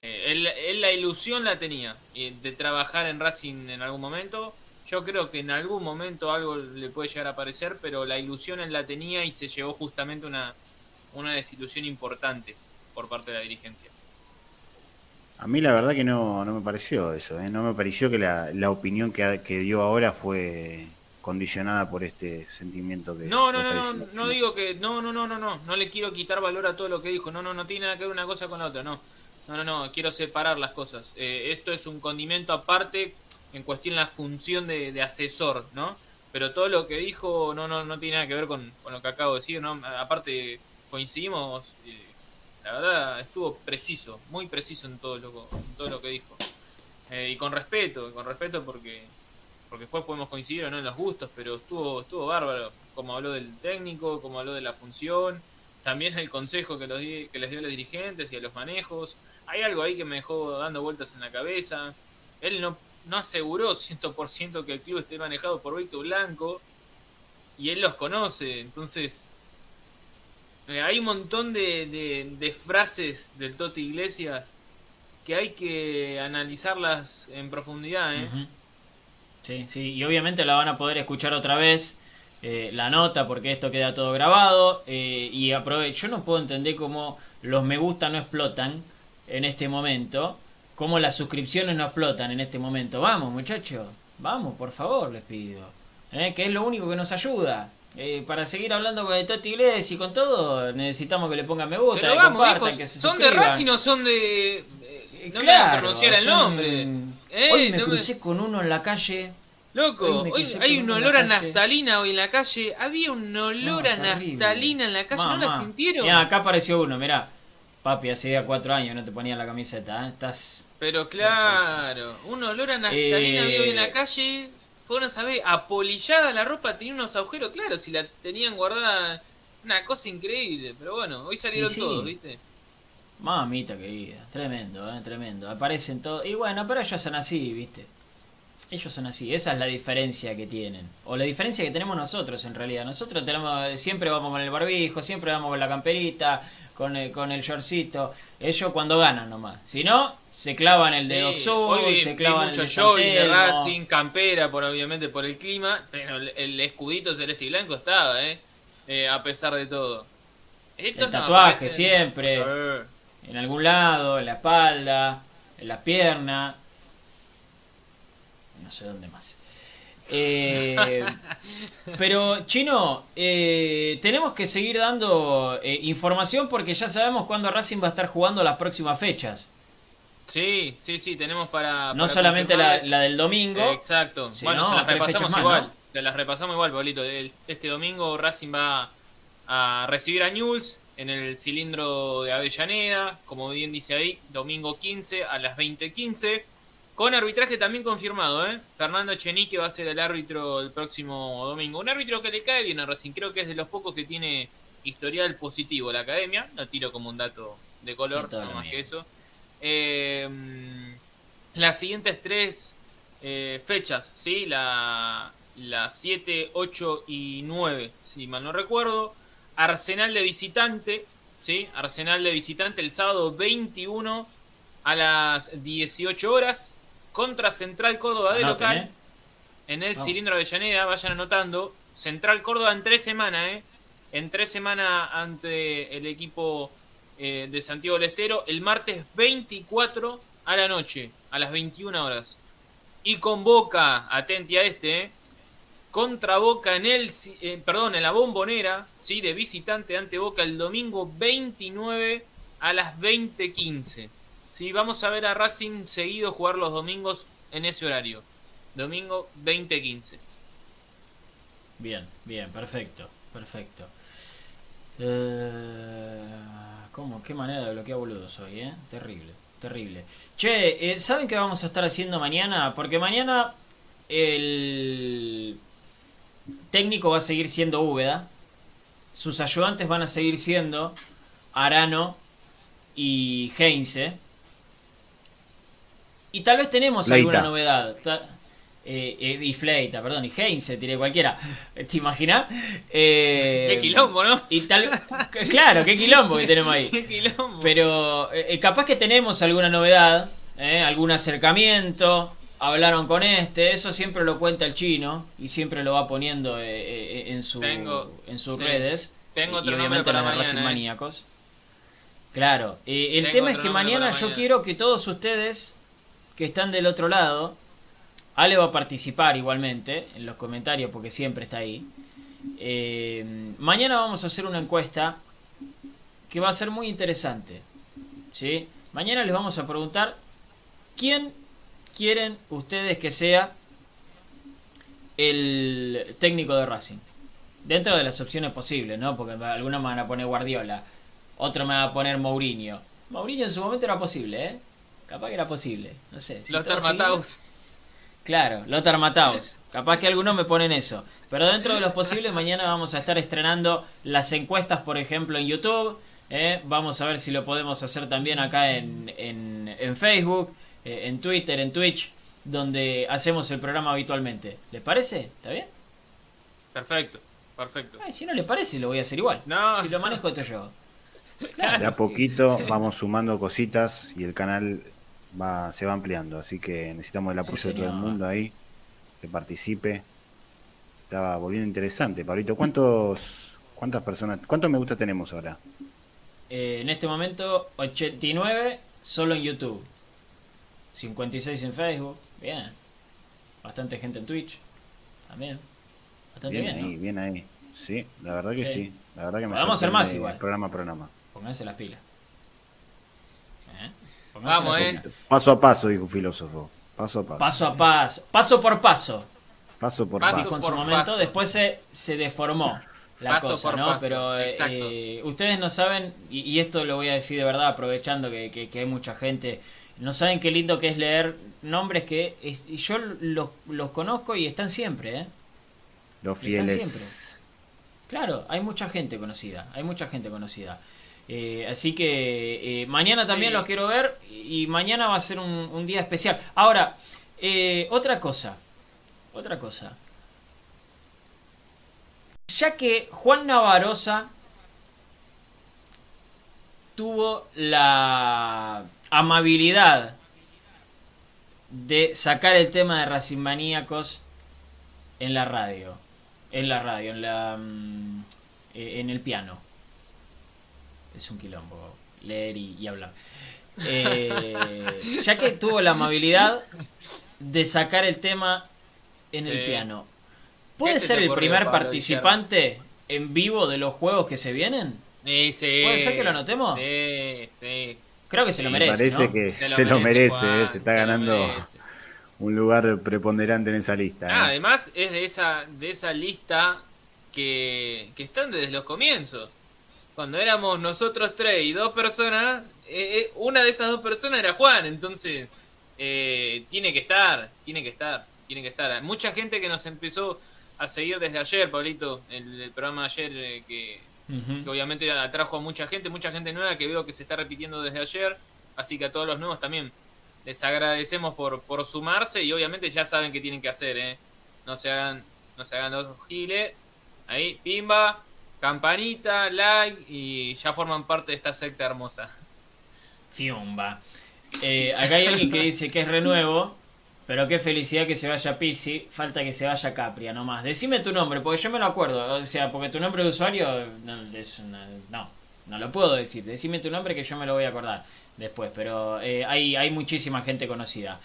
eh, él, la ilusión la tenía de trabajar en Racing en algún momento. Yo creo que en algún momento algo le puede llegar a aparecer, pero la ilusión él la tenía y se llevó justamente una, una desilusión importante por parte de la dirigencia. A mí la verdad que no, no me pareció eso, ¿eh? no me pareció que la, la opinión que, que dio ahora fue condicionada por este sentimiento que no no no no no digo que no no no no no no le quiero quitar valor a todo lo que dijo no no no tiene nada que ver una cosa con la otra no no, no, no, quiero separar las cosas. Eh, esto es un condimento aparte en cuestión la función de, asesor, ¿no? Pero todo lo que dijo no, no, no tiene nada que ver con, lo que acabo de decir, ¿no? Aparte, coincidimos, eh, la verdad estuvo preciso, muy preciso en todo lo, todo lo que dijo. Eh, y con respeto, con respeto porque porque después podemos coincidir o no en los gustos, pero estuvo estuvo bárbaro, como habló del técnico, como habló de la función, también el consejo que, los que les dio a los dirigentes y a los manejos. Hay algo ahí que me dejó dando vueltas en la cabeza. Él no, no aseguró 100% que el club esté manejado por Víctor Blanco y él los conoce, entonces eh, hay un montón de, de, frases del Toti Iglesias que hay que analizarlas en profundidad. ¿eh? Sí, sí, y obviamente la van a poder escuchar otra vez. Eh, la nota porque esto queda todo grabado eh, y aprovecho yo no puedo entender cómo los me gusta no explotan en este momento cómo las suscripciones no explotan en este momento vamos muchachos vamos por favor les pido que es lo único que nos ayuda eh, para seguir hablando con el Toti Iglesias y con todo, necesitamos que le pongan me gusta, que compartan, que se ¿Son de Racing o son de.? Eh, no claro, pronunciar el nombre. Eh, hoy me crucé con uno en la calle. Loco, hoy, hay un olor a naftalina hoy en la calle. Había un olor a naftalina en la calle, ¿no la sintieron? Mira, acá apareció uno, mirá. Papi, hace ya cuatro años no te ponía la camiseta, Estás. Pero claro, un olor a naftalina hoy en la calle no sabés, apolillada la ropa tenía unos agujeros, claro, si la tenían guardada, una cosa increíble, pero bueno, hoy salieron todos, ¿viste? Mamita querida, tremendo, ¿eh? tremendo. Aparecen todos. Y bueno, pero ellos son así, ¿viste? Ellos son así, esa es la diferencia que tienen. O la diferencia que tenemos nosotros en realidad. Nosotros tenemos, siempre vamos con el barbijo, siempre vamos con la camperita, con el, con el shortcito. Ellos cuando ganan nomás. Si no, se clavan el de sí, se clavan el de, de Racing, campera, por obviamente por el clima, pero el, escudito celeste y blanco estaba, ¿eh? eh a pesar de todo. el tatuaje siempre, en algún lado, en la espalda, en la pierna, no sé dónde más. Eh, pero, Chino, eh, tenemos que seguir dando eh, información porque ya sabemos cuándo Racing va a estar jugando las próximas fechas. Sí, sí, sí, tenemos para... No solamente la, del domingo. Exacto. bueno, se las repasamos igual. Se las repasamos igual, Bolito. Este domingo Racing va a recibir a Newell's en el cilindro de Avellaneda, como bien dice ahí, domingo 15 a las 20.15. Con arbitraje también confirmado, ¿eh? Fernando Chenique va a ser el árbitro el próximo domingo. Un árbitro que le cae bien a Racing. Creo que es de los pocos que tiene historial positivo la academia. No tiro como un dato de color, no más que eso. Eh, las siguientes tres eh, fechas, ¿sí? La, la 7, 8 y 9, si mal no recuerdo. Arsenal de visitante, ¿sí? Arsenal de visitante el sábado 21 a las 18 horas contra Central Córdoba de local. ¿eh? En el cilindro de Avellaneda, vayan anotando. Central Córdoba en tres semanas, ¿eh? En tres semanas ante el equipo eh, de Santiago del Estero. El martes 24 a la noche, a las 21 horas. Y con Boca, atenti a este, ¿eh? Contra Boca en el, perdón, en la bombonera, ¿sí? De visitante ante Boca el domingo 29 a las 20.15. Sí, vamos a ver a Racing seguido jugar los domingos en ese horario. Domingo 20-15. Bien, bien, perfecto, perfecto. Eh, ¿Cómo? ¿Qué manera de bloquear boludos hoy, eh? Terrible, terrible. Che, eh, ¿saben qué vamos a estar haciendo mañana? Porque mañana el técnico va a seguir siendo Úbeda. Sus ayudantes van a seguir siendo Arano y Heinze. Y tal vez tenemos alguna novedad. Eh, eh, y Fleita, perdón, y Heinze, tiré cualquiera. ¿Te imaginas? Eh, qué quilombo, ¿no? Y tal, claro, qué quilombo que tenemos ahí. qué quilombo. Pero capaz que tenemos alguna novedad, algún acercamiento. Hablaron con este, eso siempre lo cuenta el chino y siempre lo va poniendo en, su, en sus redes. Tengo y obviamente las de Racing Maníacos. Claro, el tema es que mañana yo quiero que todos ustedes que están del otro lado. Ale va a participar igualmente en los comentarios porque siempre está ahí. Eh, mañana vamos a hacer una encuesta que va a ser muy interesante. ¿sí? Mañana les vamos a preguntar quién quieren ustedes que sea el técnico de Racing. Dentro de las opciones posibles, ¿no? Porque algunos me van a poner Guardiola, otros me van a poner Mourinho. Mourinho en su momento era posible, ¿eh? Capaz que era posible. No sé. Si Lothar Mataus. Claro, Lothar Mataus. Capaz que algunos me ponen eso. Pero dentro de los posibles, mañana vamos a estar estrenando las encuestas, por ejemplo, en YouTube. ¿eh? Vamos a ver si lo podemos hacer también acá en, en, Facebook, eh, en Twitter, en Twitch, donde hacemos el programa habitualmente. ¿Les parece? ¿Está bien? Perfecto, perfecto. si no les parece, lo voy a hacer igual. No. Si lo manejo, esto yo. De a poquito vamos sumando cositas y el canal va, se va ampliando. Así que necesitamos el apoyo de todo el mundo ahí, que participe. Estaba volviendo interesante. Pablito, ¿cuántos, ¿cuántas personas, cuántos me gusta tenemos ahora? Eh, en este momento, 89 solo en YouTube. 56 en Facebook. Bien. Bastante gente en Twitch. También. Bastante bien. bien ahí, bien ahí. Sí, la verdad que sí. La verdad que me Vamos a hacer más igual. Programa a programa. Pónganse las pilas. ¿Eh? Vamos, eh. Paso a paso, dijo un filósofo. Paso a paso. Paso a paso. Paso por paso. Paso por paso. En su momento, después se, se deformó la cosa, ¿no? Pero eh, ustedes no saben, y, esto lo voy a decir de verdad, aprovechando que, que, hay mucha gente, no saben qué lindo que es leer nombres que yo los, los, conozco y están siempre, ¿eh? Los fieles. Claro, hay mucha gente conocida, hay mucha gente conocida. Eh, así que eh, mañana también los quiero ver y mañana va a ser un, día especial. Ahora, eh, otra cosa, otra cosa. Ya que Juan Navarosa tuvo la amabilidad de sacar el tema de Racing Maníacos en la radio, en la radio, en la mm, en el piano es un quilombo leer y, hablar. Eh, ya que tuvo la amabilidad de sacar el tema en el piano, ¿puede ser el primer participante en vivo de los juegos que se vienen? Sí, sí. ¿Puede ser que lo anotemos? Sí, sí. Creo que se lo merece. Parece que se lo, merece, se, está ganando un lugar preponderante en esa lista. Ah, ¿eh? además es de esa, de esa lista que, que están desde los comienzos cuando éramos nosotros tres y dos personas, eh, eh, una de esas dos personas era Juan, entonces eh, tiene que estar, tiene que estar, tiene que estar. Mucha gente que nos empezó a seguir desde ayer, Pablito, el, programa de ayer que, obviamente atrajo a mucha gente, mucha gente nueva que veo que se está repitiendo desde ayer, así que a todos los nuevos también les agradecemos por, por sumarse y obviamente ya saben qué tienen que hacer, ¿eh? No se hagan, no se hagan los giles. Ahí, pimba, campanita, like y ya forman parte de esta secta hermosa. Fiumba. Eh, acá hay alguien que dice que es renuevo, pero qué felicidad que se vaya Pisi, falta que se vaya Capria nomás. Decime tu nombre, porque yo me lo acuerdo, o sea, porque tu nombre de usuario no, no, no lo puedo decir. Decime tu nombre que yo me lo voy a acordar después, pero eh, hay, hay muchísima gente conocida.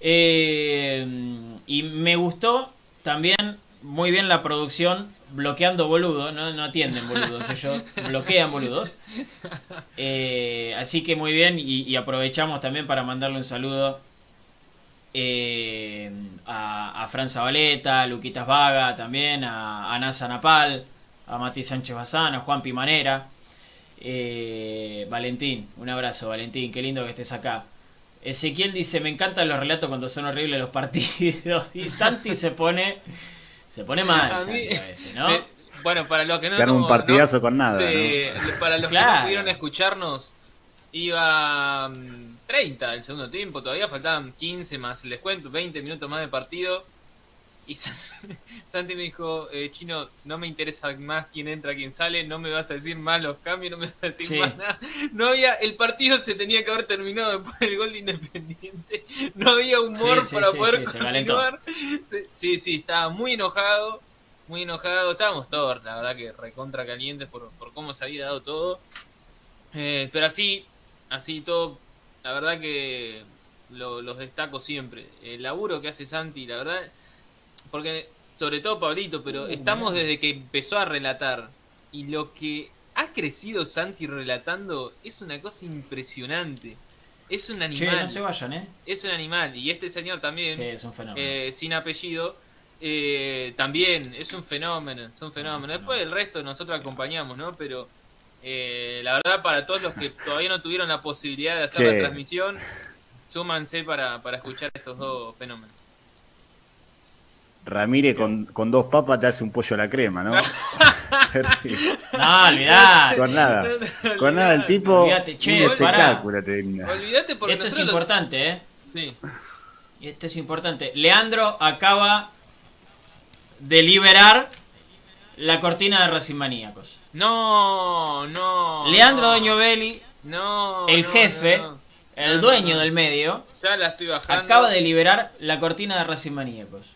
Eh, y me gustó también muy bien la producción bloqueando boludos, no, atienden boludos, ellos bloquean boludos. Eh, así que muy bien y, aprovechamos también para mandarle un saludo eh, a, a Fran Zabaleta, a Luquitas Vaga también, a, a Nasa Napal, a Mati Sánchez Bazán, a Juan Pimanera. Eh, Valentín, un abrazo Valentín, qué lindo que estés acá. Ezequiel dice, me encantan los relatos cuando son horribles los partidos. Y Santi se pone se pone mal a, veces, ¿no? bueno, para los que no... un partidazo con nada. Para los que no pudieron escucharnos, iba 30 mm, el segundo tiempo, todavía faltaban 15 más, les cuento, 20 minutos más de partido. Y Santi me dijo, eh, Chino, no me interesa más quién entra, quién sale, no me vas a decir más los cambios, no me vas a decir más nada. No había, el partido se tenía que haber terminado después del gol de Independiente. No había humor para poder continuar. Sí, sí, estaba muy enojado, muy enojado. Estábamos todos, la verdad que recontra calientes por, por cómo se había dado todo. Eh, pero así, así todo, la verdad que los destaco siempre. El laburo que hace Santi, la verdad porque, sobre todo Pablito, pero uh, estamos desde que empezó a relatar. Y lo que ha crecido Santi relatando es una cosa impresionante. Es un animal. no se vayan, ¿eh? Es un animal. Y este señor también. Sí, es un fenómeno. Eh, sin apellido. Eh, también es un fenómeno. Es un fenómeno. Después el resto nosotros acompañamos, ¿no? Pero eh, la verdad, para todos los que todavía no tuvieron la posibilidad de hacer la transmisión, súmanse para, para escuchar estos dos fenómenos. Ramírez con, con dos papas te hace un pollo a la crema, ¿no? no, olvidate. Con nada. Con nada, el tipo. Olvidate, che, un espectáculo te porque Esto es lo- importante, ¿eh? Sí. Y esto es importante. Leandro acaba de liberar la cortina de Racing Maníacos. No, no. Leandro no, Doñovelli, No. el no, jefe, no, no. el No, dueño no, no. del medio, Ya la estoy bajando. acaba de liberar la cortina de Racing Maníacos.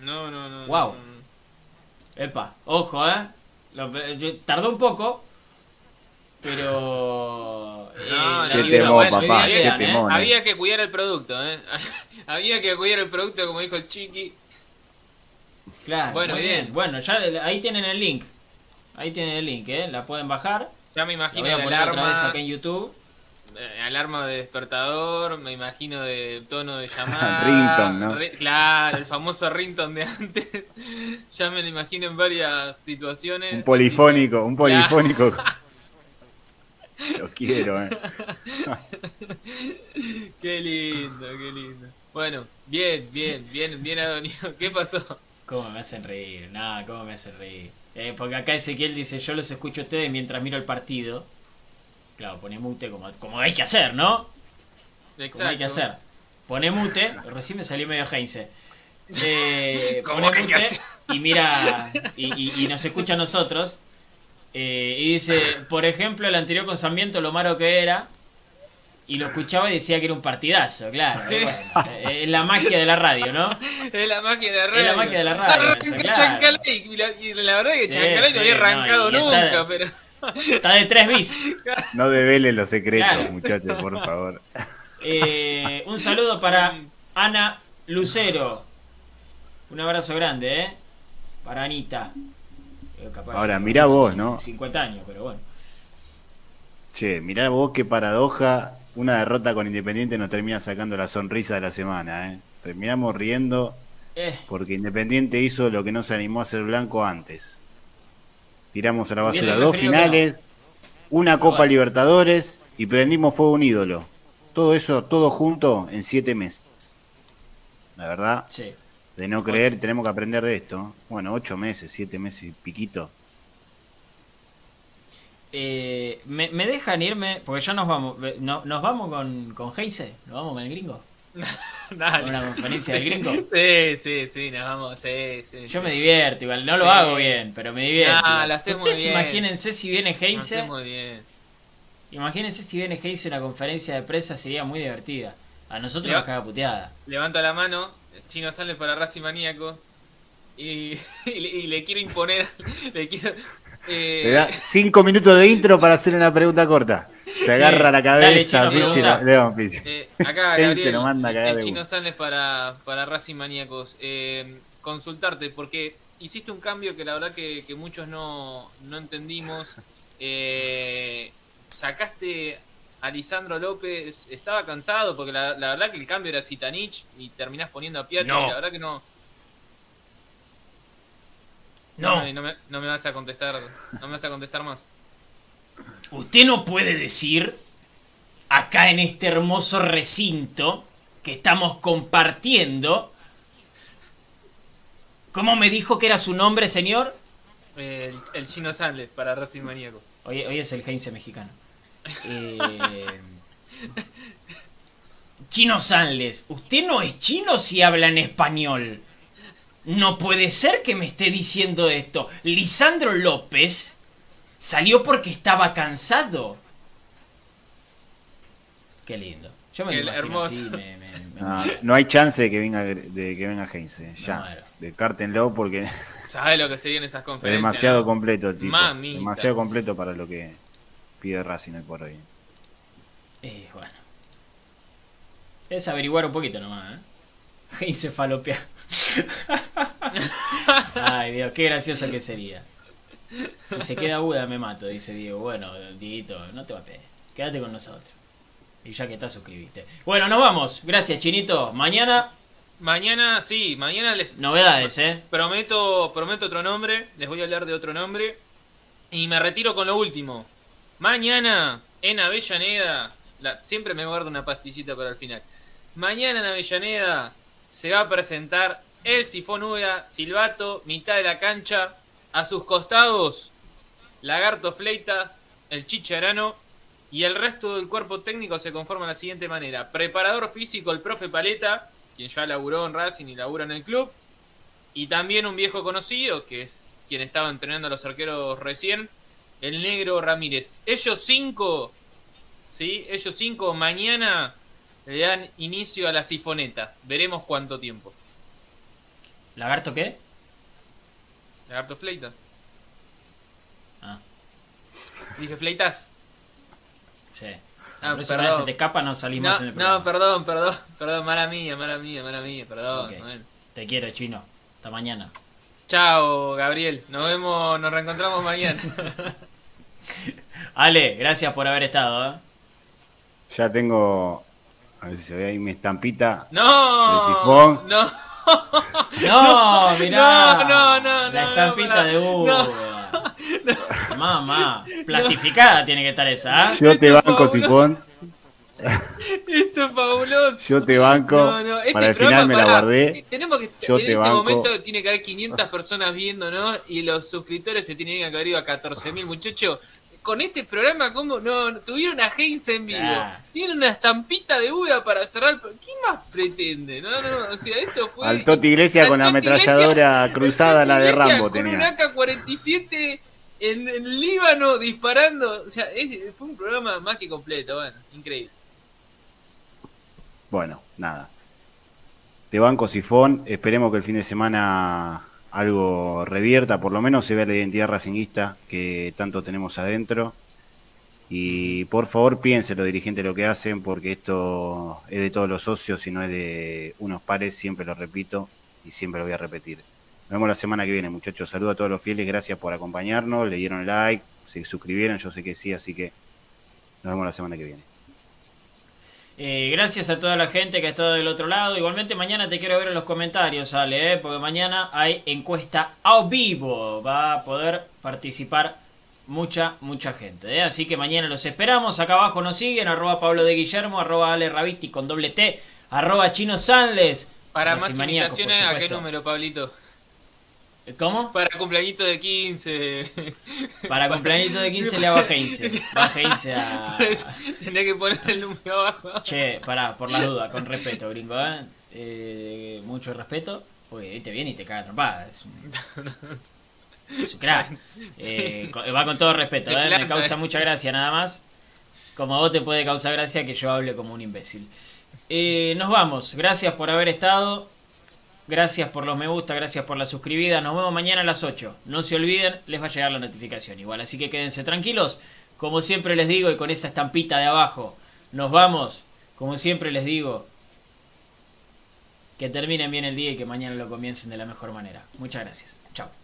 No, no, no. No. Epa, ojo, ¿eh? Lo- yo- tardó un poco, pero... eh, No, la no, Bueno, papá, qué quedan, ¿eh? temón. Había que cuidar el producto, ¿eh? Había que cuidar el producto, como dijo el Chiqui. Claro, Bueno, muy bien. bien. Bueno, ya ahí tienen el link. Ahí tienen el link, ¿eh? La pueden bajar. Ya me La imagino voy a el poner otra vez acá en YouTube. Eh, alarma de despertador, me imagino de tono de llamada. Ringtone, ¿no? Claro, el famoso ringtone de antes. ya me lo imagino en varias situaciones. Un polifónico, un polifónico. Lo quiero, eh. Qué lindo, qué lindo. Bueno, bien, bien, bien, bien Adonio. ¿Qué pasó? ¿Cómo me hacen reír? Nada, ¿cómo me hacen reír? Eh, porque acá Ezequiel dice, yo los escucho a ustedes mientras miro el partido. Claro, pone mute como, como hay que hacer, ¿no? Como hay que hacer. Pone mute, recién me salió medio Heinze. Eh, pone que mute hacer. y mira, y, y- y nos escucha a nosotros. Eh, y dice, por ejemplo, el anterior con Sarmiento, lo malo que era. Y lo escuchaba y decía que era un partidazo, claro. Sí. bueno, eh, es la magia de la radio, ¿no? Es la magia de la radio. Es la magia de la radio, Arranca eso, claro. Chancalay, y, la, y la verdad que Sí, Chancalay sí, no había no, arrancado está- nunca, pero. Está de tres bis. No develen los secretos, Claro. muchachos, por favor. Eh, un saludo para Ana Lucero. Un abrazo grande, ¿eh? Para Anita. Eh, capaz Ahora, mirá vos, ¿no? 50 años, pero bueno. Che, mirá vos qué paradoja. Una derrota con Independiente nos termina sacando la sonrisa de la semana, ¿eh? Terminamos riendo Eh, porque Independiente hizo lo que no se animó a hacer Blanco antes. Tiramos a la basura dos finales, una Copa. Libertadores y prendimos fuego un ídolo. Todo eso, todo junto en siete meses. La verdad, sí. de no creer, tenemos que aprender de esto. Bueno, ocho meses, siete meses y piquito. Eh, ¿me, me dejan irme? Porque ya nos vamos. eh, no- ¿Nos vamos con, con Heise? ¿Nos vamos con el gringo? Dale. ¿Con una conferencia del gringo? Sí, sí, sí, nos vamos, sí, sí. Yo sí. me divierto, igual. No lo Sí. hago bien, pero me divierto. Ah, lo Ustedes bien. imagínense si viene Heinze. bien. Imagínense si viene Heinze a una conferencia de prensa, sería muy divertida. A nosotros nos caga puteada. Levanto la mano, Chino sale para Racing Maníaco y, y le, y le quiero imponer, le quiero... eh, Le da cinco minutos de intro para hacer una pregunta corta. Se agarra la cabeza, Pichi, pregunta. le damos Pichi. eh, acá Gabriel, se lo manda a cagar el de Chino. Sales para, para Racing Maníacos. Eh, consultarte, porque hiciste un cambio que la verdad que, que muchos no, no entendimos. Eh, sacaste a Lisandro López, estaba cansado, porque la, la verdad que el cambio era Zitanich y terminás poniendo a Piatti, No. y la verdad que no... No, me- no me, no me vas a contestar, no me vas a contestar más. Usted no puede decir acá en este hermoso recinto que estamos compartiendo. ¿Cómo me dijo que era su nombre, señor? Eh, el, el Chino Sales para Racing Maníaco. Hoy, hoy es el Heinze mexicano. Eh, chino Sanles, usted no es chino si habla en español. No puede ser que me esté diciendo esto. Lisandro López salió porque estaba cansado. Qué lindo. Yo me lo hermoso. así, me- me- me No, no hay chance de que venga de que venga Heinze. Me Ya. muero. Pues Descártenlo porque es ¿Sabes lo que serían esas conferencias? demasiado no? completo tipo. Mamita. Demasiado completo para lo que pide Racing hoy por hoy. Eh, bueno. Es averiguar un poquito nomás, ¿eh? Heinze falopea. Ay, Dios, qué gracioso que sería. Si se queda aguda me mato, dice Diego. Bueno, Dieguito, no te mates. Quédate con nosotros. Y ya que estás, suscribiste. Bueno, nos vamos. Gracias, Chinito. Mañana, Mañana, sí, mañana les novedades, ¿eh? prometo, prometo otro nombre, les voy a hablar de otro nombre. Y me retiro con lo último. Mañana, en Avellaneda, la- siempre me guardo una pastillita para el final. Mañana en Avellaneda se va a presentar el Sifón Uda, Silbato, mitad de la cancha. A sus costados, Lagarto Fleitas, el Chicharano y el resto del cuerpo técnico se conforma de la siguiente manera. Preparador físico, el profe Paleta, quien ya laburó en Racing y labura en el club. Y también un viejo conocido, que es quien estaba entrenando a los arqueros recién, el negro Ramírez. Ellos cinco, ¿sí? Ellos cinco mañana le dan inicio a la sifoneta. Veremos cuánto tiempo. ¿Lagarto qué? Lagarto Fleita. Ah, Dije Fleitas. sí. Ah, Por eso perdón. se te escapa, no salimos No, en el programa. no, perdón, perdón, perdón, mala mía, mala mía, mala mía, perdón. Bueno. Te quiero, chino. Hasta mañana. Chao, Gabriel. Nos vemos, nos reencontramos mañana. Ale, gracias por haber estado. ¿eh? Ya tengo, a ver si se ve ahí mi estampita. No. ¿El sifón? No. No, mirá. No, no, no, La no, estampita no, de uva. Mamá, plastificada tiene que estar esa, ¿ah? Yo te Esto banco. Sifón. Esto es fabuloso. Yo te banco. No, no, este Para el programa, final me la guardé. Tenemos que, Yo en te este banco. momento tiene que haber 500 personas viéndonos y los suscriptores se tienen que haber ido a 14.000 muchachos. Con este programa, ¿cómo? No, tuvieron a Heinz en vivo. Claro. Tienen una estampita de uva para cerrar. el ¿Quién más pretende? No, no, o sea, esto fue. Al Toti Iglesia con la ametralladora cruzada, la de Rambo Con un tenía. AK-47 en, en Líbano disparando. O sea, es- fue un programa más que completo. Bueno, increíble. Bueno, nada. De banco sifón, esperemos que el fin de semana algo revierta, por lo menos se vea la identidad racinguista que tanto tenemos adentro. Y por favor piensen los dirigentes lo que hacen, porque esto es de todos los socios y no es de unos pares, siempre lo repito y siempre lo voy a repetir. Nos vemos la semana que viene, muchachos. Saludos a todos los fieles, gracias por acompañarnos, le dieron like, se suscribieron, yo sé que sí, así que nos vemos la semana que viene. Eh, gracias a toda la gente que ha estado del otro lado. Igualmente mañana te quiero ver en los comentarios, Ale, ¿eh? porque mañana hay encuesta a vivo. Va a poder participar mucha, mucha gente. ¿eh? Así que mañana los esperamos. Acá abajo nos siguen, arroba Pablo de Guillermo, arroba Ale Raviti con doble T, arroba Chino Sanles. Para más invitaciones, ¿a qué número, Pablito? ¿Cómo? Para cumpleañito de 15. Para cumpleaños de 15 le hago a Heinze. Va Heinze a... Que poner el número abajo. Che, pará, por la duda, con respeto, gringo, ¿eh? Eh, mucho respeto, porque te viene y te caga trompada. Es un, es un crack. Eh, va con todo respeto, ¿eh? Me causa mucha gracia nada más. Como a vos te puede causar gracia que yo hable como un imbécil. Eh, nos vamos, gracias por haber estado. Gracias por los me gusta, gracias por la suscribida. Nos vemos mañana a las 8. No se olviden, les va a llegar la notificación igual. Así que quédense tranquilos. Como siempre les digo, y con esa estampita de abajo, nos vamos. Como siempre les digo, que terminen bien el día y que mañana lo comiencen de la mejor manera. Muchas gracias. Chao.